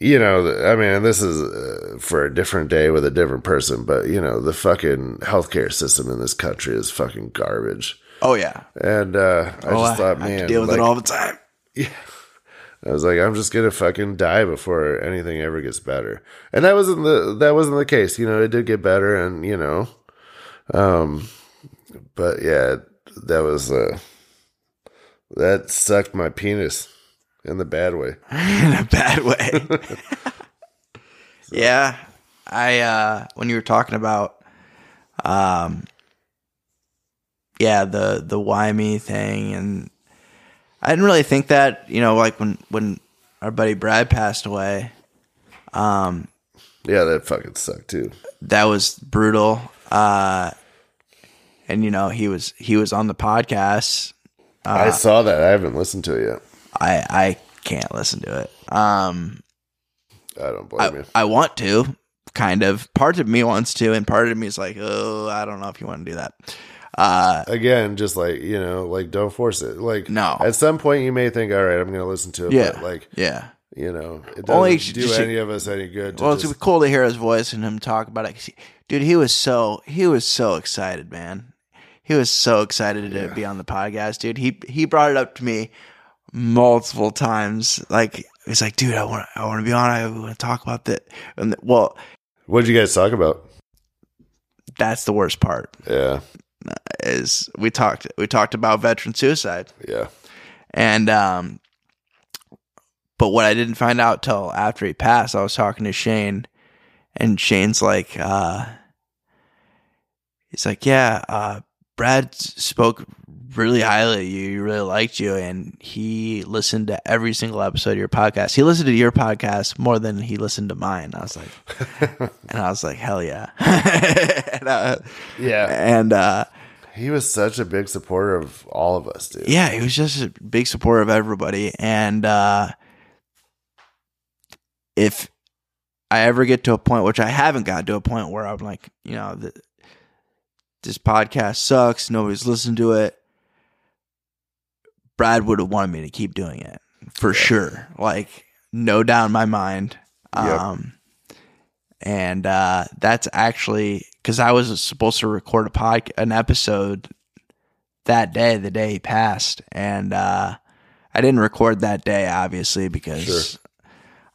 you know, I mean, this is uh, for a different day with a different person, but you know, the fucking healthcare system in this country is fucking garbage. Oh yeah. And uh, I Oh, just thought, I man, deal with like, it all the time. Yeah, I was like, I'm just gonna fucking die before anything ever gets better. And that wasn't the that wasn't the case. You know, it did get better, and you know, um, but yeah, that was uh, that sucked my penis in the bad way. in a bad way. yeah, I uh when you were talking about um yeah, the the why me thing and I didn't really think that, you know, like when when our buddy Brad passed away, um Yeah, that fucking sucked too. that was brutal. Uh and you know, he was he was on the podcast. I saw that. I haven't listened to it yet. I I can't listen to it. Um I don't blame I, you. I want to, kind of. Part of me wants to, and part of me is like, oh, I don't know if you want to do that. Uh, Again, just like you know, like don't force it. Like No. at some point you may think, all right, I'm going to listen to it. yeah, But like yeah. you know, it doesn't Only do just- any of us any good. Well, just, it's cool to hear his voice and him talk about it. he- Dude, he was so he was so excited, man. He was so excited to be on the podcast, dude. He he brought it up to me multiple times. Like he's like, dude, I want I want to be on. I want to talk about that. And well, what did you guys talk about? that's the worst part. Yeah, Is we talked we talked about veteran suicide. yeah. And um but what I didn't find out till after he passed, I was talking to Shane and Shane's like uh he's like, "Yeah, uh Brad spoke really highly you. He really liked you and he listened to every single episode of your podcast. He listened to your podcast more than he listened to mine." I was like and I was like, "Hell yeah." and, uh, Yeah. and uh He was such a big supporter of all of us, dude. yeah, he was just a big supporter of everybody. And uh, if I ever get to a point, which I haven't got to a point where I'm like, you know, the, this podcast sucks, nobody's listened to it. Brad would have wanted me to keep doing it for sure. Like, no doubt in my mind. Yep. Um, and uh, that's actually because I was supposed to record a pod, an episode that day, the day he passed, and uh, I didn't record that day, obviously, because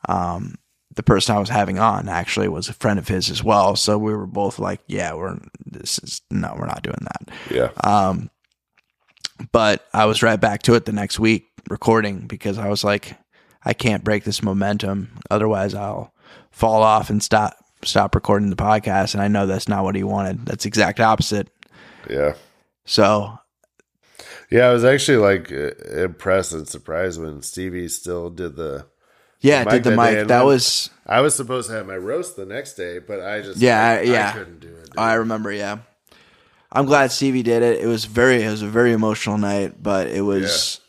um, the person I was having on actually was a friend of his as well. So we were both like, "Yeah, we're this is no, we're not doing that." Yeah. Um, but I was right back to it the next week recording because I was like, I can't break this momentum. Otherwise, I'll fall off and stop stop recording the podcast. And I know that's not what he wanted. That's exact opposite. Yeah. So Yeah. I was actually like uh, impressed and surprised when Stevie still did the. yeah, The did the mic. and That was I was supposed to have my roast the next day, but I just Yeah, I, yeah. I couldn't do it. dude. I remember. Yeah, I'm glad Stevie did it. It was very it was a very emotional night, but it was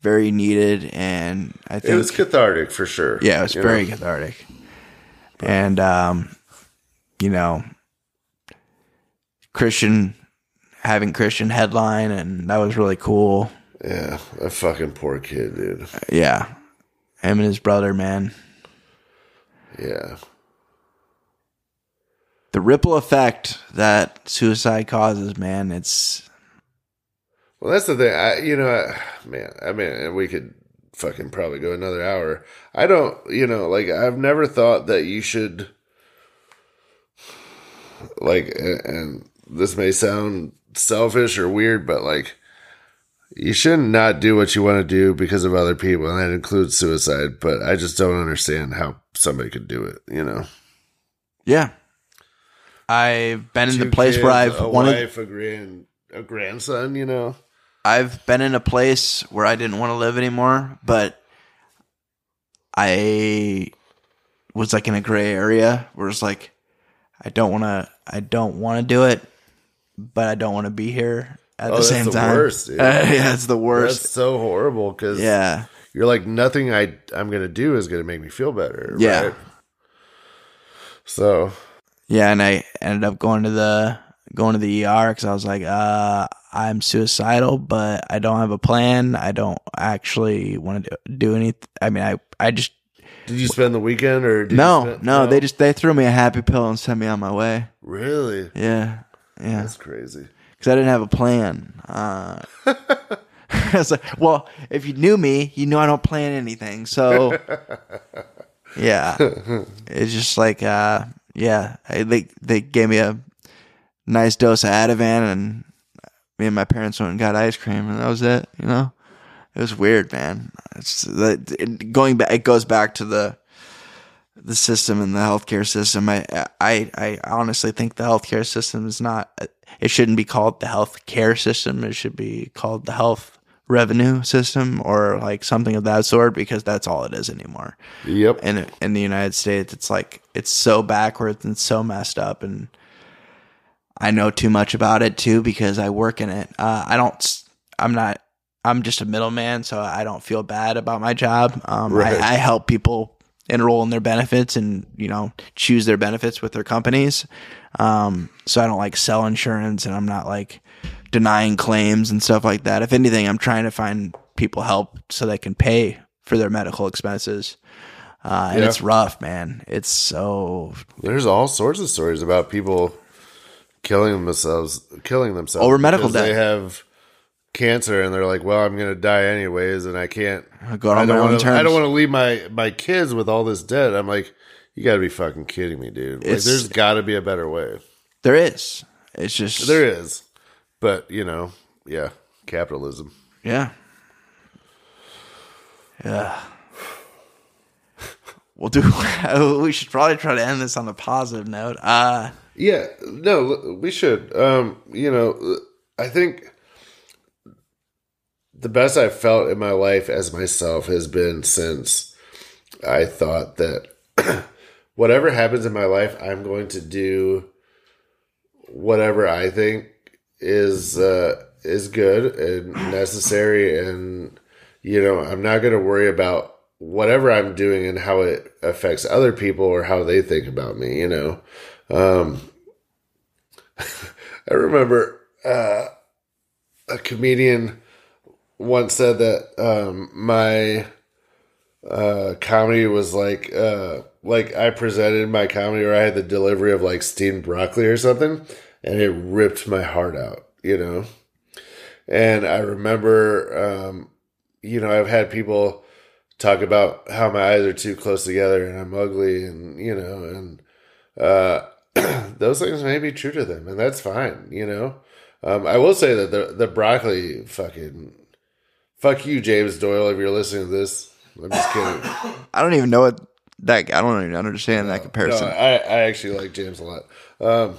very needed, and I think it was cathartic for sure. Yeah, it was very know? cathartic. And um, you know, Christian having Christian headline and that was really cool. Yeah, that fucking poor kid, dude. Yeah. Him and his brother, man. Yeah, The ripple effect that suicide causes, man, it's Well, that's the thing. I, you know, I, man. I mean, we could fucking probably go another hour. I don't, you know, like I've never thought that you should, like, and, and this may sound selfish or weird, but like, you shouldn't not do what you want to do because of other people, and that includes suicide. But I just don't understand how somebody could do it. You know, yeah. I've been in the place where I've a wanted wife, a grand, a grandson. You know, I've been in a place where I didn't want to live anymore, but I was like in a gray area where it's like I don't want to I don't want to do it, but I don't want to be here at Oh, the same the time. worst, dude. yeah, it's the worst. that's so horrible because yeah. you're like nothing I I'm gonna do is gonna make me feel better. Yeah. right? So Yeah, and I ended up going to the going to the ER because I was like, uh, I'm suicidal, but I don't have a plan. I don't actually want to do, do anything. I mean, I I just did you spend the weekend or did you no no they just they threw me a happy pill and sent me on my way. really Yeah, yeah, that's crazy. because I didn't have a plan. Uh, I was like, well, if you knew me, you know I don't plan anything. So yeah, it's just like uh, yeah, I, they they gave me a nice dose of Ativan, and me and my parents went and got ice cream, and that was it. You know, it was weird, man. It's it- going back. It goes back to the the system and the healthcare system. I I I honestly think the healthcare system is not. It shouldn't be called the healthcare system. It should be called the health revenue system or like something of that sort because that's all it is anymore Yep. in in the United States. It's like it's so backwards and so messed up, and I know too much about it too because I work in it. Uh, I don't. I'm not. I'm just a middleman, so I don't feel bad about my job. Um, Right. I, I help people enroll in their benefits and you know choose their benefits with their companies. Um, so I don't like sell insurance, and I'm not like denying claims and stuff like that. If anything, I'm trying to find people help so they can pay for their medical expenses. Uh, and Yeah. it's rough, man. It's so There's all sorts of stories about people killing themselves, killing themselves Over medical because They have cancer, and they're like, "Well, I'm going to die anyways, and I can't go on I my don't own want to. I don't want to leave my my kids with all this debt." I'm like, "You got to be fucking kidding me, dude! Like, there's got to be a better way. there is. It's just There is, but you know, yeah, capitalism. Yeah. Yeah. We'll do. we should probably try to end this on a positive note. Uh, Yeah, no, we should. Um, you know, I think the best I've felt in my life as myself has been since I thought that whatever happens in my life, I'm going to do whatever I think is uh, is good and necessary, and you know, I'm not going to worry about whatever I'm doing and how it affects other people or how they think about me. You know. Um, I remember uh, a comedian once said that um, my uh, comedy was like uh, like I presented my comedy or I had the delivery of like steamed broccoli or something, and it ripped my heart out, you know. And I remember, um, you know, I've had people talk about how my eyes are too close together and I'm ugly, and you know, and uh, those things may be true to them, and that's fine, you know. Um, I will say that the the broccoli fucking fuck you, James Doyle, if you're listening to this. I'm just kidding. I don't even know what that. I don't even understand that No, comparison. I, I actually like James a lot. Um,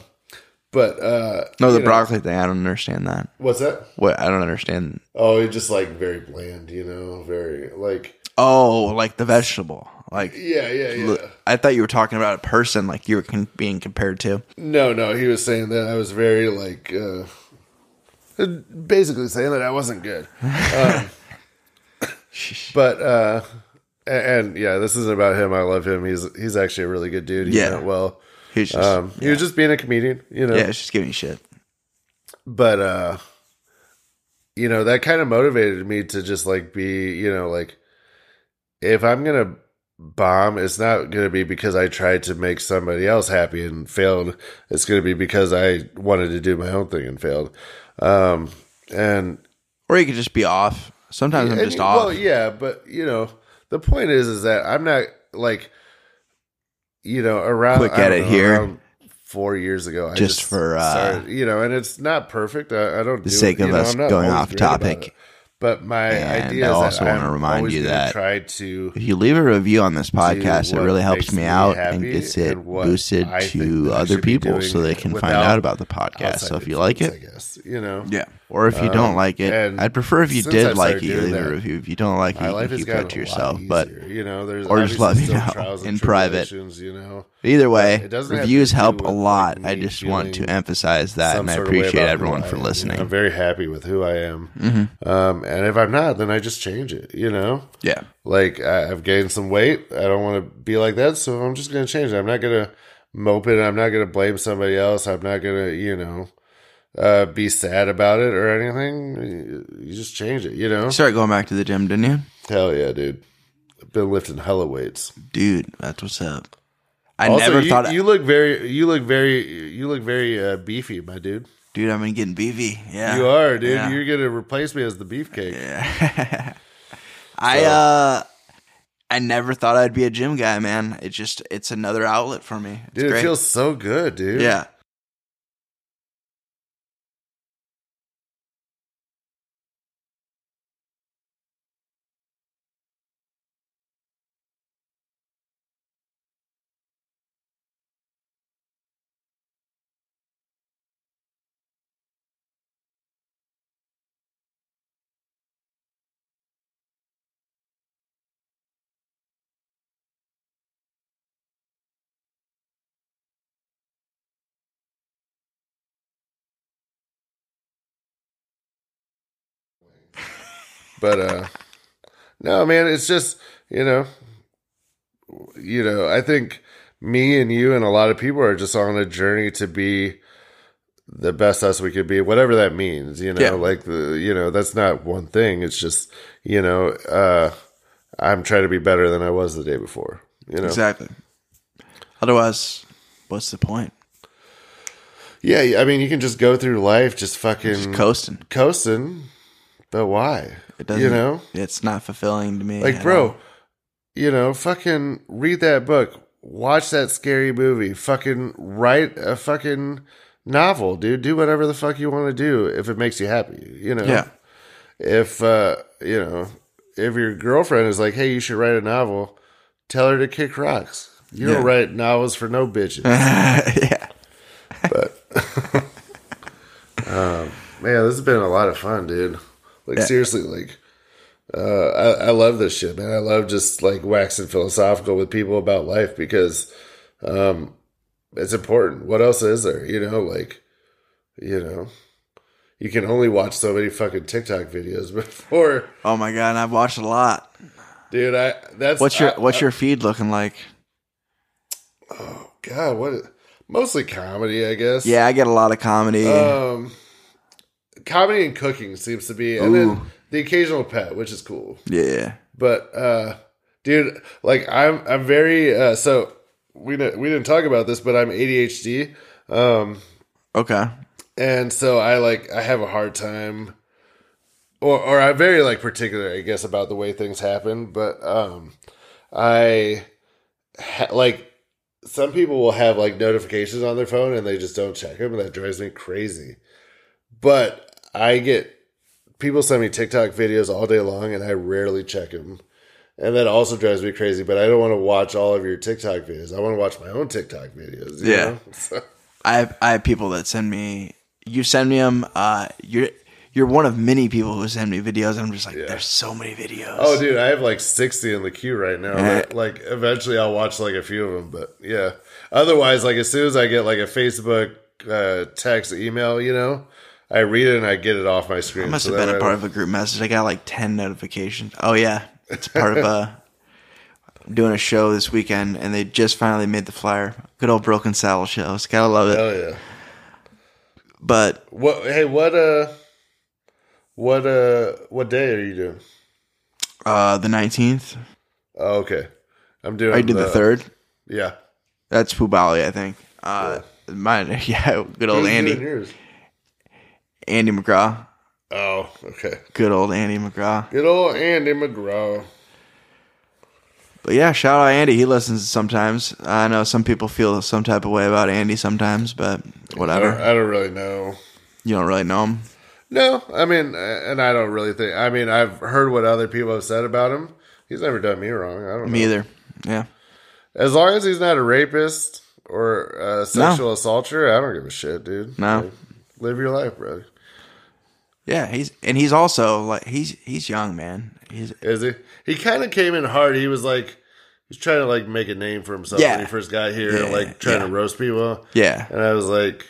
but uh, No, the know- broccoli thing. I don't understand that. What's that? What I don't understand. Oh, it's just like very bland, you know, very like Oh, like the vegetable. Like yeah, yeah, yeah. I thought you were talking about a person. Like you were con- being compared to. No, no, he was saying that I was very like uh basically saying that I wasn't good. Um, but uh and, and yeah, this isn't about him. I love him. He's he's actually a really good dude. He Yeah. meant well. He's just Um he was just being a comedian, you know. yeah, it's just giving shit. But uh you know, that kind of motivated me to just like be, you know, like if I'm going to bomb, it's not going to be because I tried to make somebody else happy and failed. It's going to be because I wanted to do my own thing and failed. Um, and Or you could just be off. Sometimes I'm just off. Well, yeah, but you know, the point is, is that I'm not like, you know, around. Quick I don't edit know, here. around Four years ago, I Just just, for, uh, started, you know, and it's not perfect. I, I don't the do sake it, of you know, us I'm going off topic. But my And idea I is also that wanna I'm remind always you that try to If you leave a review on this podcast, it really helps me me out and gets it and boosted to other people so they can find out about the podcast. So if you like it, I guess you know, yeah, Or if you don't like it, I'd prefer if you did I've like it, you leave a review. If you don't like it, you can keep that to yourself. But you know, there's or just let me know in private. You know, either way, it doesn't have to reviews help a lot. I just want to emphasize that, and I sort of way appreciate everyone for listening. I'm very happy with who I am. Mm-hmm. Um, and if I'm not, then I just change it. You know, yeah, like I, I've gained some weight. I don't want to be like that, so I'm just going to change it. I'm not going to mope it. I'm not going to blame somebody else. I'm not going to, you know, uh, be sad about it or anything. You just change it. You know, you started going back to the gym, didn't you, hell yeah, dude. I've been lifting hella weights. dude? That's what's up. I Also, never you, thought, you look very, you look very, you look very uh, beefy, my dude. dude. I've been getting beefy. Yeah, You are, dude. Yeah. You're gonna replace me as the beefcake. Yeah. I So- uh I never thought I'd be a gym guy, man. It just it's another outlet for me. It's Dude, great. it feels so good, dude. yeah. But uh no, man, it's just, you know, you know, I think me and you and a lot of people are just on a journey to be the best us we could be, whatever that means, you know, Yeah. like the, you know, that's not one thing. It's just, you know, uh, I'm trying to be better than I was the day before, you know? Exactly. Otherwise, what's the point? Yeah. I mean, you can just go through life just fucking Just coasting. coasting, but why? It doesn't you know, it's not fulfilling to me. like, bro, all. you know, fucking read that book, watch that scary movie, fucking write a fucking novel, dude. Do whatever the fuck you want to do if it makes you happy, you know? Yeah. If, uh, you know, if your girlfriend is like, hey, you should write a novel, tell her to kick rocks. You don't Yeah. write novels for no bitches. yeah. but um, man, this has been a lot of fun, dude. Like Yeah. seriously, like uh, I, I love this shit, man. I love just like waxing philosophical with people about life because um, it's important. What else is there? You know, like you know, you can only watch so many fucking TikTok videos before, Oh my god, I've watched a lot. dude. I that's What's your I- what's your feed looking like? oh god, what? Mostly comedy, I guess. Yeah, I get a lot of comedy. Um, comedy and cooking seems to be, and Ooh. then the occasional pet, which is cool. yeah. But uh, dude, like I'm, I'm very uh, so we didn't we didn't talk about this, but I'm ADHD, um, Okay. and so I like I have a hard time, or or I'm very like particular, I guess, about the way things happen. But um, I ha- like some people will have like notifications on their phone and they just don't check them, and that drives me crazy. But I get people send me TikTok videos all day long, and I rarely check them. And that also drives me crazy, but I don't want to watch all of your TikTok videos. I want to watch my own TikTok videos. you Yeah. know? So- I have, I have people that send me. You send me them. Uh, you're you're one of many people who send me videos, and I'm just like, there's so many videos. Oh, dude, I have like 60 in the queue right now. Yeah. Like, eventually I'll watch like a few of them. But yeah. Otherwise, like, as soon as I get like a Facebook uh, text, email, you know, I read it and I get it off my screen. I must So have been a part of a group message. I got like ten notifications. Oh yeah, it's part of a. I'm doing a show this weekend, and they just finally made the flyer. Good old Broken Saddle shows. Gotta love it. Hell yeah. But What? Hey, what? Uh, what? Uh, what day are you doing? uh, the 19th, Oh, okay. I'm doing. I did the third. Yeah. That's Pubali, I think. Uh, mine, yeah, good old Who's Andy? Andy McGraw. Oh, okay. Good old Andy McGraw. Good old Andy McGraw. But yeah, shout out Andy. He listens sometimes. I know some people feel some type of way about Andy sometimes, but I don't, whatever. I don't really know. You don't really know him. No, I mean, and I don't really think. I mean, I've heard what other people have said about him. He's never done me wrong. I don't Me know. either. Yeah. As long as he's not a rapist or a sexual assaulter, I don't give a shit, dude. No. Like, live your life, bro. Yeah, he's and he's also like he's he's young, man. He's Is he? He kind of came in hard. He was like, he's trying to like make a name for himself Yeah. when he first got here, Yeah, like trying to yeah. roast people. yeah. And I was like,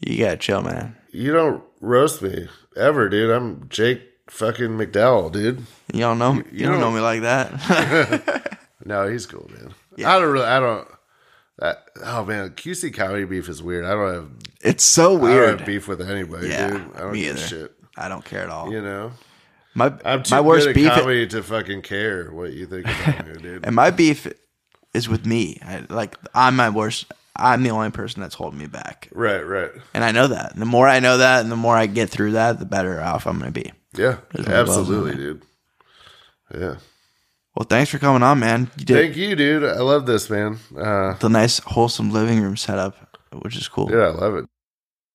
You gotta chill, man. you don't roast me ever, dude. I'm Jake fucking McDowell, dude. You don't know you, you don't know me like that. No, he's cool, man. I don't really, I don't. That, oh man, QC comedy beef is weird. I don't have, it's so I don't weird. have beef with anybody, Yeah, dude. I don't give a either. shit. I don't care at all. You know, My I'm too my worst good at beef comedy to fucking care what you think about me, dude. and my beef is with me. I, like I'm my worst. I'm the only person that's holding me back, Right, right. and I know that. The more I know that, and the more I get through that, the better off I'm gonna be. Yeah, There's no balls absolutely, dude. Yeah. Well, thanks for coming on, man. You did Thank you, dude. I love this, man. Uh, the nice, wholesome living room setup, which is cool. yeah, I love it.